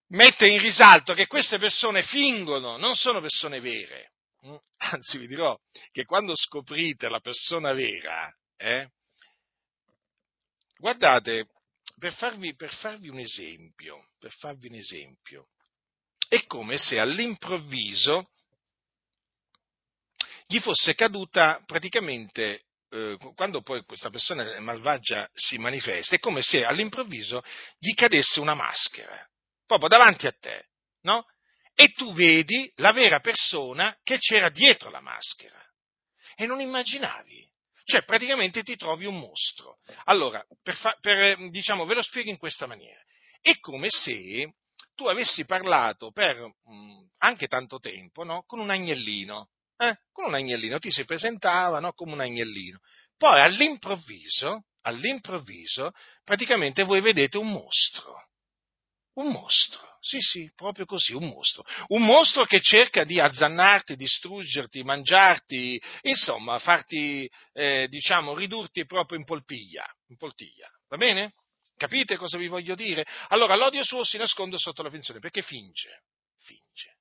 [SPEAKER 1] mette in risalto che queste persone fingono, non sono persone vere. Mm? [LAUGHS] Anzi, vi dirò che quando scoprite la persona vera, eh, guardate, per farvi, per farvi un esempio, per farvi un esempio, è come se all'improvviso gli fosse caduta praticamente eh, quando poi questa persona malvagia si manifesta, è come se all'improvviso gli cadesse una maschera, proprio davanti a te, no? E tu vedi la vera persona che c'era dietro la maschera. E non immaginavi. Cioè, praticamente ti trovi un mostro. Allora, per, fa, per, diciamo, ve lo spiego in questa maniera. È come se tu avessi parlato per mh, mm, anche tanto tempo no? con un agnellino eh, con un agnellino, ti si presentava no, come un agnellino. Poi all'improvviso, all'improvviso, praticamente voi vedete un mostro. Un mostro, sì sì, proprio così, un mostro. Un mostro che cerca di azzannarti, distruggerti, mangiarti, insomma, farti, eh, diciamo, ridurti proprio in polpiglia, in poltiglia. Va bene? Capite cosa vi voglio dire? Allora, l'odio suo si nasconde sotto la finzione, perché finge, finge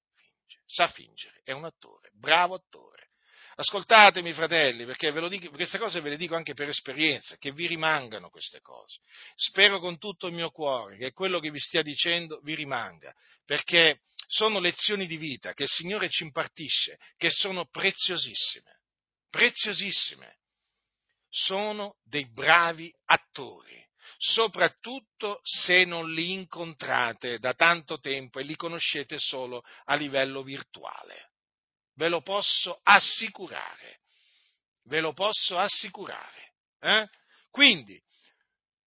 [SPEAKER 1] sa fingere, è un attore, bravo attore. Ascoltatemi, fratelli, perché dico, queste cose ve le dico anche per esperienza, che vi rimangano queste cose. Spero con tutto il mio cuore che quello che vi stia dicendo vi rimanga, perché sono lezioni di vita che il Signore ci impartisce, che sono preziosissime, preziosissime. Sono dei bravi attori soprattutto se non li incontrate da tanto tempo e li conoscete solo a livello virtuale. Ve lo posso assicurare. Ve lo posso assicurare. Eh? Quindi,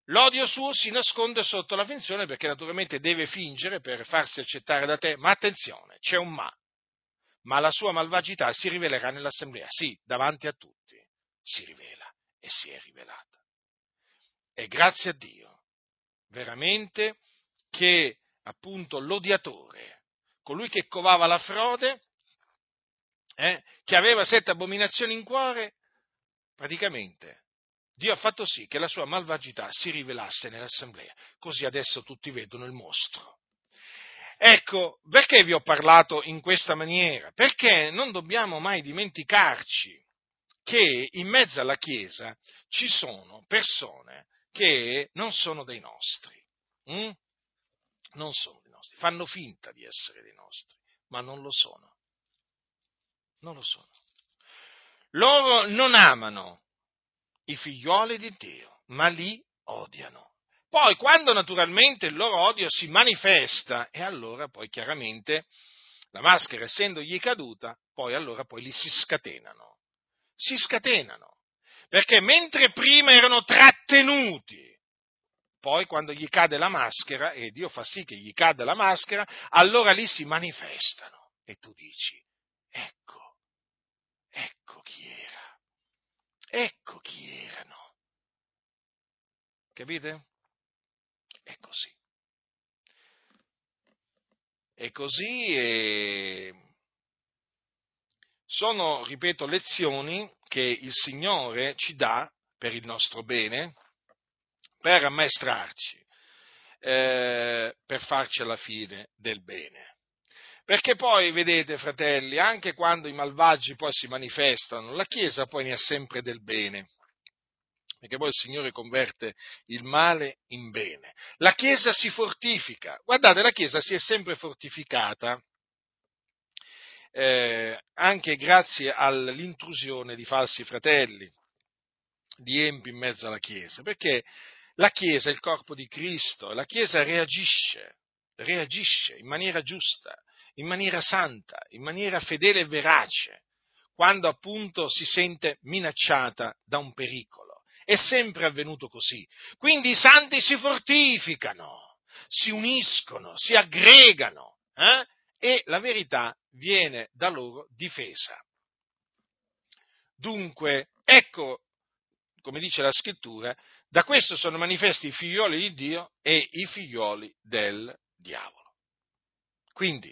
[SPEAKER 1] l'odio suo si nasconde sotto la finzione perché naturalmente deve fingere per farsi accettare da te, ma attenzione, c'è un ma. Ma la sua malvagità si rivelerà nell'assemblea, sì, davanti a tutti. Si rivela e si è rivelata. E grazie a Dio, veramente, che appunto l'odiatore, colui che covava la frode, eh, che aveva sette abominazioni in cuore, praticamente Dio ha fatto sì che la sua malvagità si rivelasse nell'assemblea, così adesso tutti vedono il mostro. Ecco, perché vi ho parlato in questa maniera? Perché non dobbiamo mai dimenticarci che in mezzo alla Chiesa ci sono persone che non sono dei nostri. Hm? Non sono dei nostri. Fanno finta di essere dei nostri, ma non lo sono. Non lo sono. Loro non amano i figlioli di Dio, ma li odiano. Poi, quando naturalmente il loro odio si manifesta, e allora poi chiaramente la maschera essendogli caduta, poi allora poi li si scatenano. Si scatenano perché mentre prima erano trattenuti, poi quando gli cade la maschera, e Dio fa sì che gli cade la maschera, allora lì si manifestano e tu dici, ecco, ecco chi era, ecco chi erano. Capite? È così. È così e sono, ripeto, lezioni che il Signore ci dà per il nostro bene, per ammaestrarci, eh, per farci alla fine del bene. Perché poi, vedete, fratelli, anche quando i malvagi poi si manifestano, la Chiesa poi ne ha sempre del bene. Perché poi il Signore converte il male in bene. La Chiesa si fortifica. Guardate, la Chiesa si è sempre fortificata eh, anche grazie all'intrusione di falsi fratelli, di empi in mezzo alla Chiesa, perché la Chiesa è il corpo di Cristo, la Chiesa reagisce, reagisce in maniera giusta, in maniera santa, in maniera fedele e verace, quando appunto si sente minacciata da un pericolo. È sempre avvenuto così. Quindi i santi si fortificano, si uniscono, si aggregano eh? E la verità viene da loro difesa. Dunque, ecco, come dice la scrittura, da questo sono manifesti i figlioli di Dio e i figlioli del diavolo. Quindi,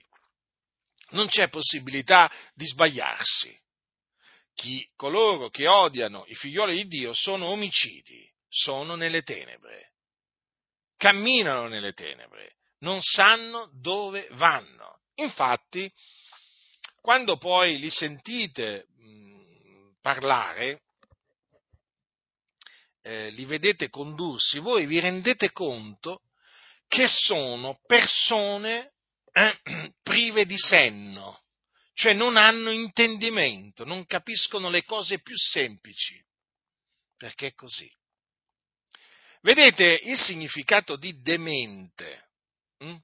[SPEAKER 1] Non c'è possibilità di sbagliarsi. Chi, coloro che odiano i figlioli di Dio sono omicidi, sono nelle tenebre, camminano nelle tenebre, non sanno dove vanno. Infatti, quando poi li sentite mh, parlare, eh, li vedete condursi, voi vi rendete conto che sono persone eh, [CLEARS THROAT] prive di senno, cioè non hanno intendimento, non capiscono le cose più semplici, perché è così. Vedete, il significato di demente hm,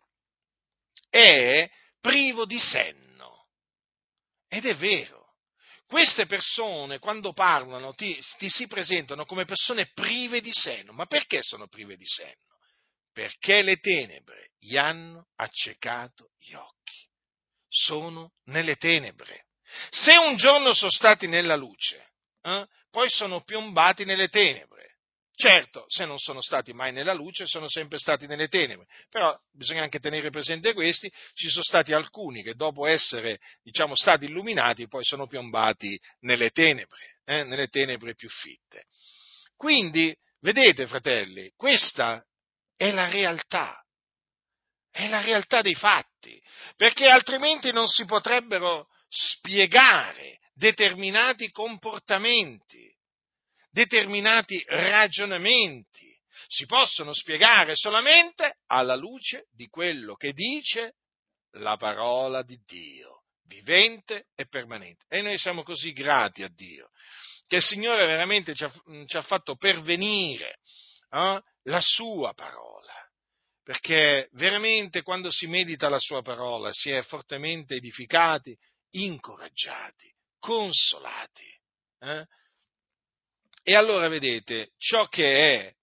[SPEAKER 1] è privo di senno, ed è vero. Queste persone, quando parlano, ti, ti si presentano come persone prive di senno. Ma perché sono prive di senno? perché le tenebre gli hanno accecato gli occhi. Sono nelle tenebre. Se un giorno sono stati nella luce, eh, poi sono piombati nelle tenebre. Certo, se non sono stati mai nella luce, sono sempre stati nelle tenebre. Però bisogna anche tenere presente questi, ci sono stati alcuni che dopo essere, diciamo, stati illuminati, poi sono piombati nelle tenebre, eh, nelle tenebre più fitte. Quindi, vedete, fratelli, questa è la realtà, è la realtà dei fatti, perché altrimenti non si potrebbero spiegare determinati comportamenti, determinati ragionamenti. Si possono spiegare solamente alla luce di quello che dice la parola di Dio, vivente e permanente. E noi siamo così grati a Dio, che il Signore veramente ci ha, ci ha fatto pervenire eh, la sua parola, perché veramente quando si medita la sua parola si è fortemente edificati, incoraggiati, consolati. Eh? E allora vedete, ciò che è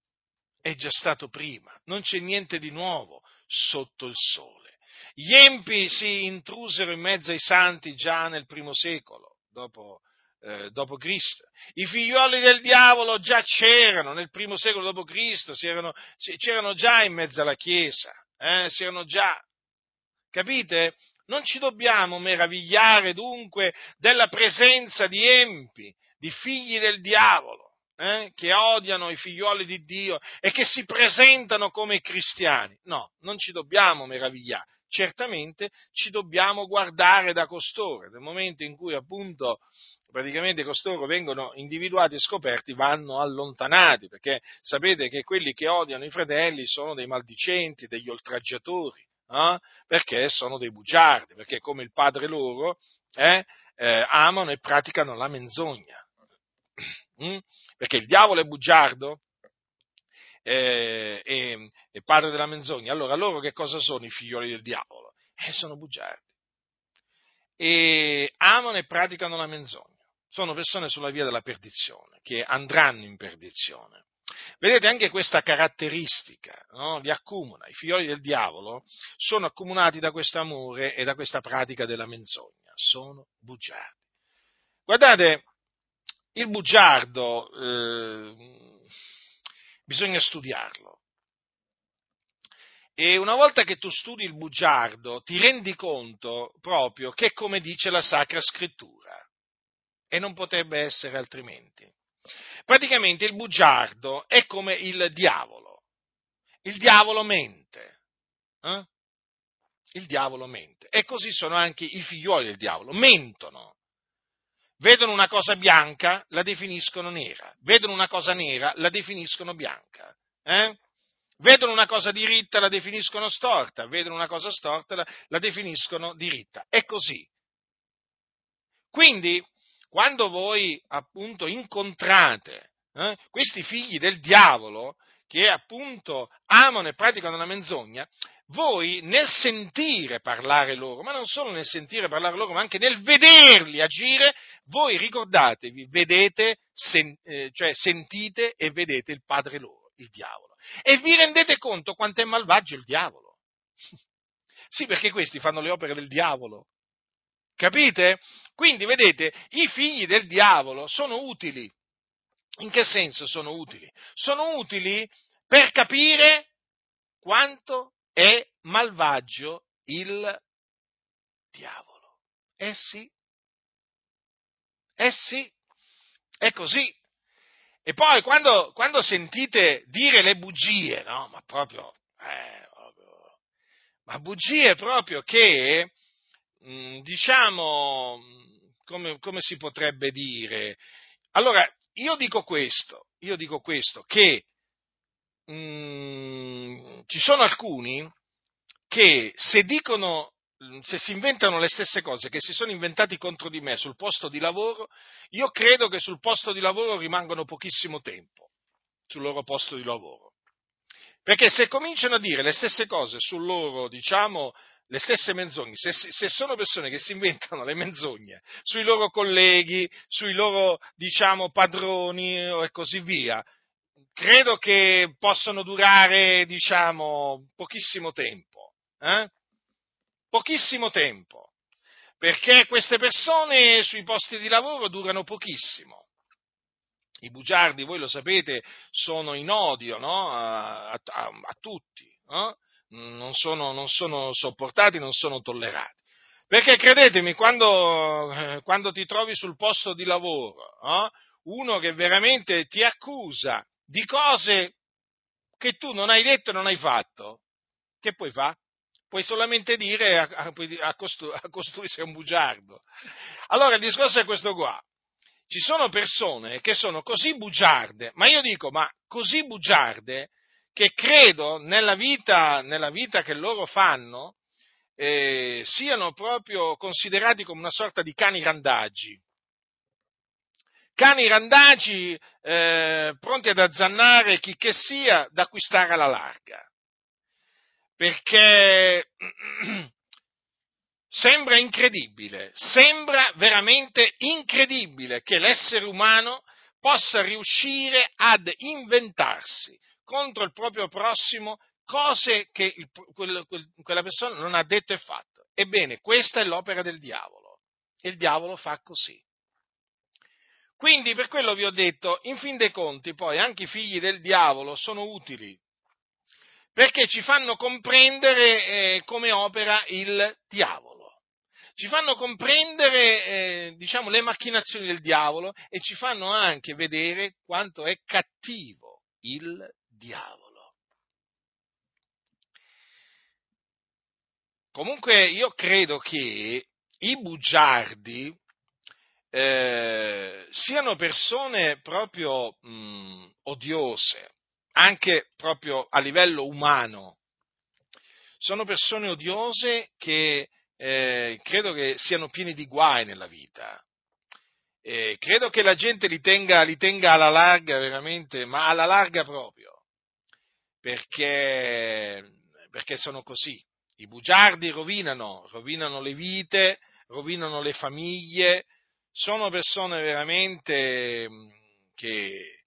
[SPEAKER 1] è già stato prima, non c'è niente di nuovo sotto il sole. Gli empi si intrusero in mezzo ai santi già nel primo secolo, dopo eh, dopo Cristo. I figlioli del diavolo già c'erano nel primo secolo dopo Cristo, c'erano, c'erano già in mezzo alla Chiesa, eh, c'erano già. Capite? Non ci dobbiamo meravigliare dunque della presenza di empi, di figli del diavolo. Eh, che odiano i figlioli di Dio e che si presentano come cristiani. No, non ci dobbiamo meravigliare. Certamente ci dobbiamo guardare da costoro. Nel momento in cui appunto praticamente costoro vengono individuati e scoperti, vanno allontanati, perché sapete che quelli che odiano i fratelli sono dei maldicenti, degli oltraggiatori, eh? perché sono dei bugiardi, perché come il padre loro eh, eh, amano e praticano la menzogna. Mm? Perché il diavolo è bugiardo, eh, e, e, padre della menzogna. Allora, loro che cosa sono i figlioli del diavolo? Eh, sono bugiardi. E amano e praticano la menzogna sono persone sulla via della perdizione, che andranno in perdizione. Vedete anche questa caratteristica, no? li accumula. I figlioli del diavolo sono accomunati da questo amore e da questa pratica della menzogna, sono bugiardi. Guardate, il bugiardo eh, bisogna studiarlo. E una volta che tu studi il bugiardo, ti rendi conto proprio che come dice la Sacra Scrittura e non potrebbe essere altrimenti. Praticamente il bugiardo è come il diavolo. Il diavolo mente. Eh? Il diavolo mente. E così sono anche i figlioli del diavolo. Mentono. Vedono una cosa bianca, la definiscono nera. Vedono una cosa nera, la definiscono bianca. Eh? Vedono una cosa diritta, la definiscono storta. Vedono una cosa storta, la, la definiscono diritta. È così. Quindi quando voi appunto incontrate eh, questi figli del diavolo che appunto amano e praticano la menzogna, voi nel sentire parlare loro, ma non solo nel sentire parlare loro, ma anche nel vederli agire, voi ricordatevi, vedete, sen, eh, cioè sentite e vedete il padre loro, il diavolo. E vi rendete conto quanto è malvagio il diavolo. [LAUGHS] sì, perché questi fanno le opere del diavolo. Capite? Quindi, vedete, i figli del diavolo sono utili. In che senso sono utili? Sono utili per capire quanto è malvagio il diavolo. Eh sì, eh sì, è così. E poi quando, quando sentite dire le bugie, no? Ma proprio, eh, ma bugie proprio che, mh, mm, diciamo, come, come, si potrebbe dire? Allora, io dico questo, io dico questo, che mh, mm, ci sono alcuni che se dicono se si inventano le stesse cose che si sono inventati contro di me sul posto di lavoro, io credo che sul posto di lavoro rimangono pochissimo tempo, sul loro posto di lavoro. Perché se cominciano a dire le stesse cose sul loro, diciamo, le stesse menzogne, se, se, sono persone che si inventano le menzogne sui loro colleghi, sui loro, diciamo, padroni e così via, credo che possono durare, diciamo, pochissimo tempo. Eh? pochissimo tempo, perché queste persone sui posti di lavoro durano pochissimo. I bugiardi, voi lo sapete, sono in odio no? a, a, a, tutti, no? non, sono, non, sono, sopportati, non sono tollerati. Perché credetemi, quando, eh, quando ti trovi sul posto di lavoro, no? uno che veramente ti accusa di cose che tu non hai detto e non hai fatto, che puoi fare? puoi solamente dire a, a, costui, a costui sei un bugiardo. Allora il discorso è questo qua. Ci sono persone che sono così bugiarde, ma io dico, ma così bugiarde che credo nella vita, nella vita che loro fanno eh, siano proprio considerati come una sorta di cani randaggi. Cani randaggi eh, pronti ad azzannare chi che sia da acquistare alla larga perché [CLEARS THROAT] sembra incredibile, sembra veramente incredibile che l'essere umano possa riuscire ad inventarsi contro il proprio prossimo cose che il, quel, quel, quella persona non ha detto e fatto. Ebbene, questa è l'opera del diavolo. Il diavolo fa così. Quindi per quello vi ho detto, in fin dei conti, poi anche i figli del diavolo sono utili perché ci fanno comprendere eh, come opera il diavolo, ci fanno comprendere eh, diciamo, le macchinazioni del diavolo e ci fanno anche vedere quanto è cattivo il diavolo. Comunque io credo che i bugiardi eh, siano persone proprio mh, odiose, anche proprio a livello umano. Sono persone odiose che eh, credo che siano pieni di guai nella vita. Eh, credo che la gente li tenga, li tenga alla larga veramente, ma alla larga proprio, perché, perché sono così. I bugiardi rovinano, rovinano le vite, rovinano le famiglie, sono persone veramente mm, che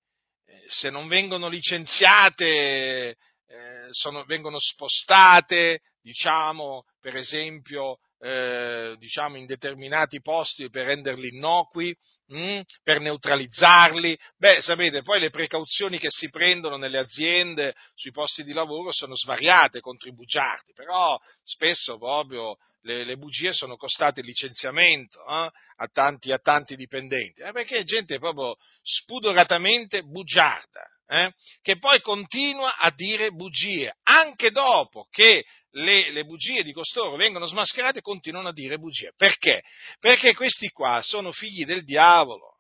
[SPEAKER 1] se non vengono licenziate, eh, sono, vengono spostate, diciamo, per esempio, eh, diciamo, in determinati posti per renderli innocui, mh, mm, per neutralizzarli. Beh, sapete, poi le precauzioni che si prendono nelle aziende sui posti di lavoro sono svariate contro i bugiardi, però spesso proprio le, le bugie sono costate il licenziamento eh, a, tanti, a, tanti, dipendenti, eh, perché è gente proprio spudoratamente bugiarda, eh, che poi continua a dire bugie, anche dopo che le, le, bugie di costoro vengono smascherate, continuano a dire bugie. Perché? Perché questi qua sono figli del diavolo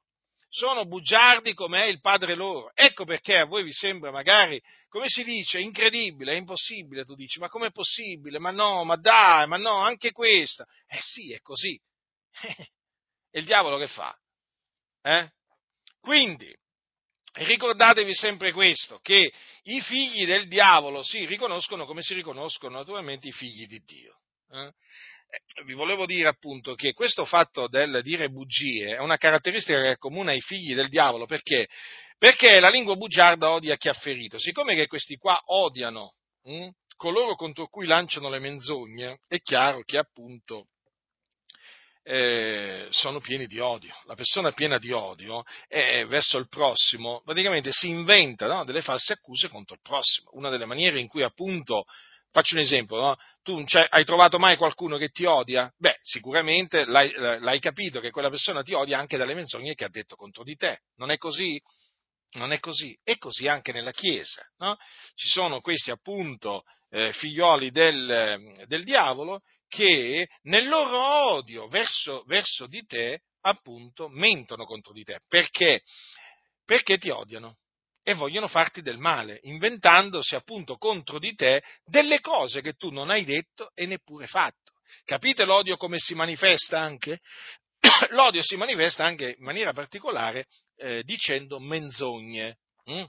[SPEAKER 1] sono bugiardi come è il padre loro. Ecco perché a voi vi sembra magari, come si dice, incredibile, è impossibile, tu dici, ma com'è possibile? Ma no, ma dai, ma no, anche questa. Eh sì, è così. [LAUGHS] e il diavolo che fa? Eh? Quindi, ricordatevi sempre questo, che i figli del diavolo si riconoscono come si riconoscono naturalmente i figli di Dio. Eh? Eh, vi volevo dire appunto che questo fatto del dire bugie è una caratteristica che è comune ai figli del diavolo perché? Perché la lingua bugiarda odia chi ha ferito. Siccome che questi qua odiano hm, coloro contro cui lanciano le menzogne, è chiaro che appunto eh, sono pieni di odio. La persona piena di odio è verso il prossimo, praticamente si inventa no, delle false accuse contro il prossimo. Una delle maniere in cui appunto Faccio un esempio, no? tu hai trovato mai qualcuno che ti odia? Beh, sicuramente l'hai, l'hai, capito che quella persona ti odia anche dalle menzogne che ha detto contro di te. Non è così? Non è così. E così anche nella Chiesa. No? Ci sono questi appunto eh, figlioli del, del, diavolo che nel loro odio verso, verso di te appunto mentono contro di te. Perché? Perché ti odiano e vogliono farti del male, inventandosi appunto contro di te delle cose che tu non hai detto e neppure fatto. Capite l'odio come si manifesta anche? [COUGHS] L'odio si manifesta anche in maniera particolare eh, dicendo menzogne. Mm?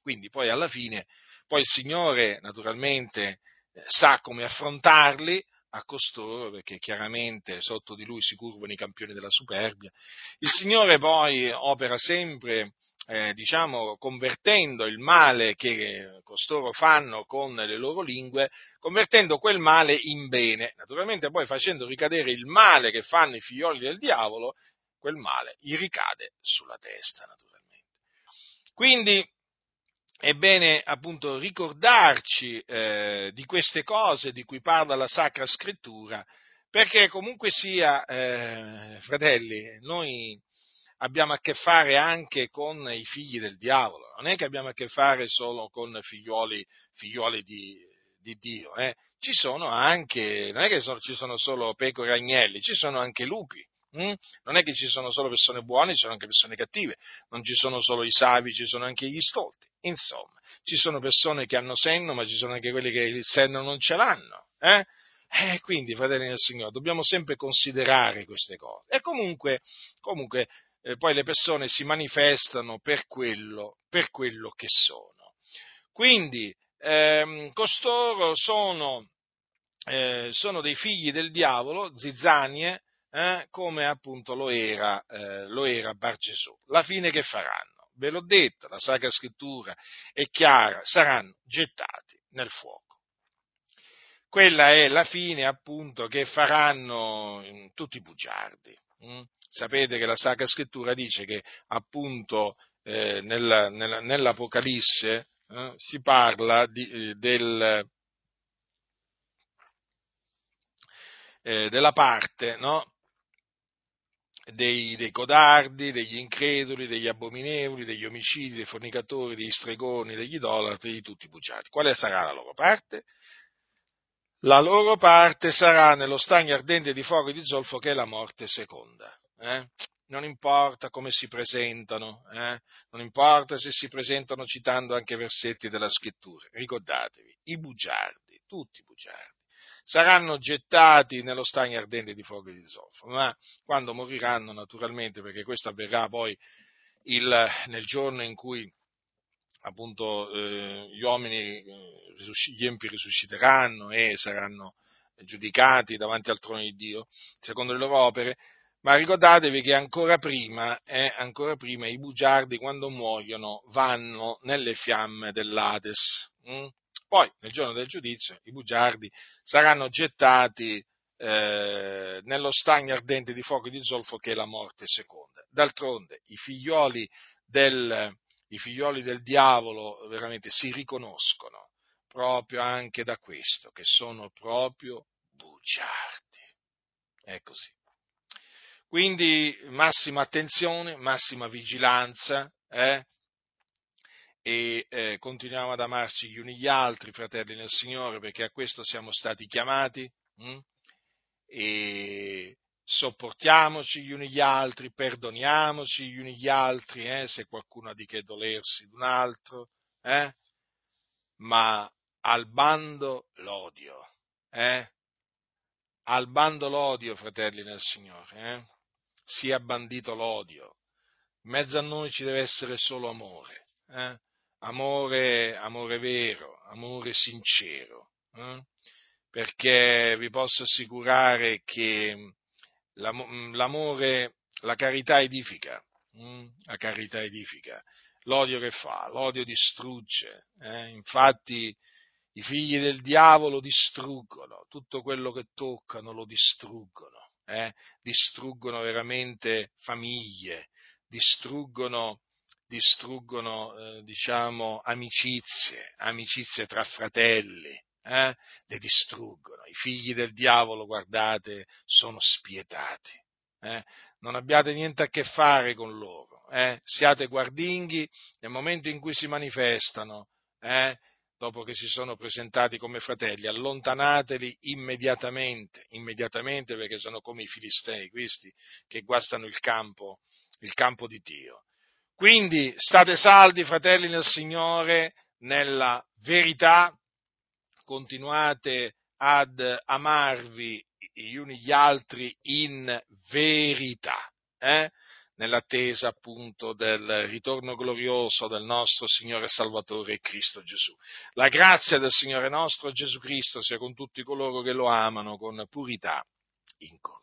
[SPEAKER 1] Quindi poi alla fine, poi il Signore naturalmente eh, sa come affrontarli a costoro, perché chiaramente sotto di lui si curvano i campioni della superbia. Il Signore poi opera sempre eh, diciamo, convertendo il male che costoro fanno con le loro lingue, convertendo quel male in bene, naturalmente poi facendo ricadere il male che fanno i figlioli del diavolo, quel male gli ricade sulla testa, naturalmente. Quindi è bene appunto ricordarci eh, di queste cose di cui parla la Sacra Scrittura, perché comunque sia, eh, fratelli, noi abbiamo a che fare anche con i figli del diavolo, non è che abbiamo a che fare solo con figlioli, figlioli di, di, Dio, eh? ci sono anche, non è che sono, ci sono solo pecore agnelli, ci sono anche lupi. Hm? Non è che ci sono solo persone buone, ci sono anche persone cattive, non ci sono solo i savi, ci sono anche gli stolti. Insomma, ci sono persone che hanno senno, ma ci sono anche quelli che il senno non ce l'hanno. Eh? Eh, quindi, fratelli del Signore, dobbiamo sempre considerare queste cose. E comunque, comunque eh, poi le persone si manifestano per quello, per quello che sono. Quindi ehm, costoro sono, eh, sono, dei figli del diavolo, zizzanie, eh, come appunto lo era, eh, lo era Bar Gesù. La fine che faranno? Ve l'ho detto, la Sacra Scrittura è chiara, saranno gettati nel fuoco. Quella è la fine appunto che faranno tutti i bugiardi. Hm? Sapete che la Sacra Scrittura dice che appunto eh, nella, nella, nell'Apocalisse eh, si parla di, eh, eh, della parte no? Dei, dei, codardi, degli increduli, degli abominevoli, degli omicidi, dei fornicatori, degli stregoni, degli idolatri, di tutti i bugiardi. Quale sarà la loro parte? La loro parte sarà nello stagno ardente di fuoco e di zolfo che è la morte seconda eh? non importa come si presentano, eh? non importa se si presentano citando anche versetti della scrittura, ricordatevi, i bugiardi, tutti i bugiardi, saranno gettati nello stagno ardente di fuoco e di zolfo, ma quando moriranno naturalmente, perché questo avverrà poi il, nel giorno in cui appunto eh, gli uomini, eh, gli empi risusciteranno e saranno giudicati davanti al trono di Dio, secondo le loro opere, ma ricordatevi che ancora prima, eh, ancora prima i bugiardi quando muoiono vanno nelle fiamme dell'Ades. Hm? Poi, nel giorno del giudizio, i bugiardi saranno gettati eh, nello stagno ardente di fuoco e di zolfo che è la morte seconda. D'altronde, i figlioli del, i figlioli del diavolo veramente si riconoscono proprio anche da questo, che sono proprio bugiardi. È così. Quindi massima attenzione, massima vigilanza eh? E eh, continuiamo ad amarci gli uni gli altri, fratelli nel Signore, perché a questo siamo stati chiamati hm? e sopportiamoci gli uni gli altri, perdoniamoci gli uni gli altri, eh? se qualcuno ha di che dolersi d'un altro, eh? ma al bando l'odio, eh? al bando l'odio, fratelli nel Signore, eh? sia bandito l'odio. In mezzo a noi ci deve essere solo amore, eh? Amore, amore vero, amore sincero, eh? perché vi posso assicurare che l'amore, la carità edifica, hm? la carità edifica, l'odio che fa? L'odio distrugge, eh? infatti i figli del diavolo distruggono, tutto quello che toccano lo distruggono eh, distruggono veramente famiglie, distruggono, distruggono eh, diciamo, amicizie, amicizie tra fratelli, eh, le distruggono. I figli del diavolo, guardate, sono spietati. Eh? Non abbiate niente a che fare con loro. Eh? Siate guardinghi nel momento in cui si manifestano, eh? dopo che si sono presentati come fratelli, allontanateli immediatamente, immediatamente perché sono come i filistei, questi che guastano il campo, il campo di Dio. Quindi state saldi, fratelli nel Signore, nella verità, continuate ad amarvi gli uni gli altri in verità, eh? nell'attesa appunto del ritorno glorioso del nostro Signore Salvatore Cristo Gesù. La grazia del Signore nostro Gesù Cristo sia con tutti coloro che lo amano con purità incorretta.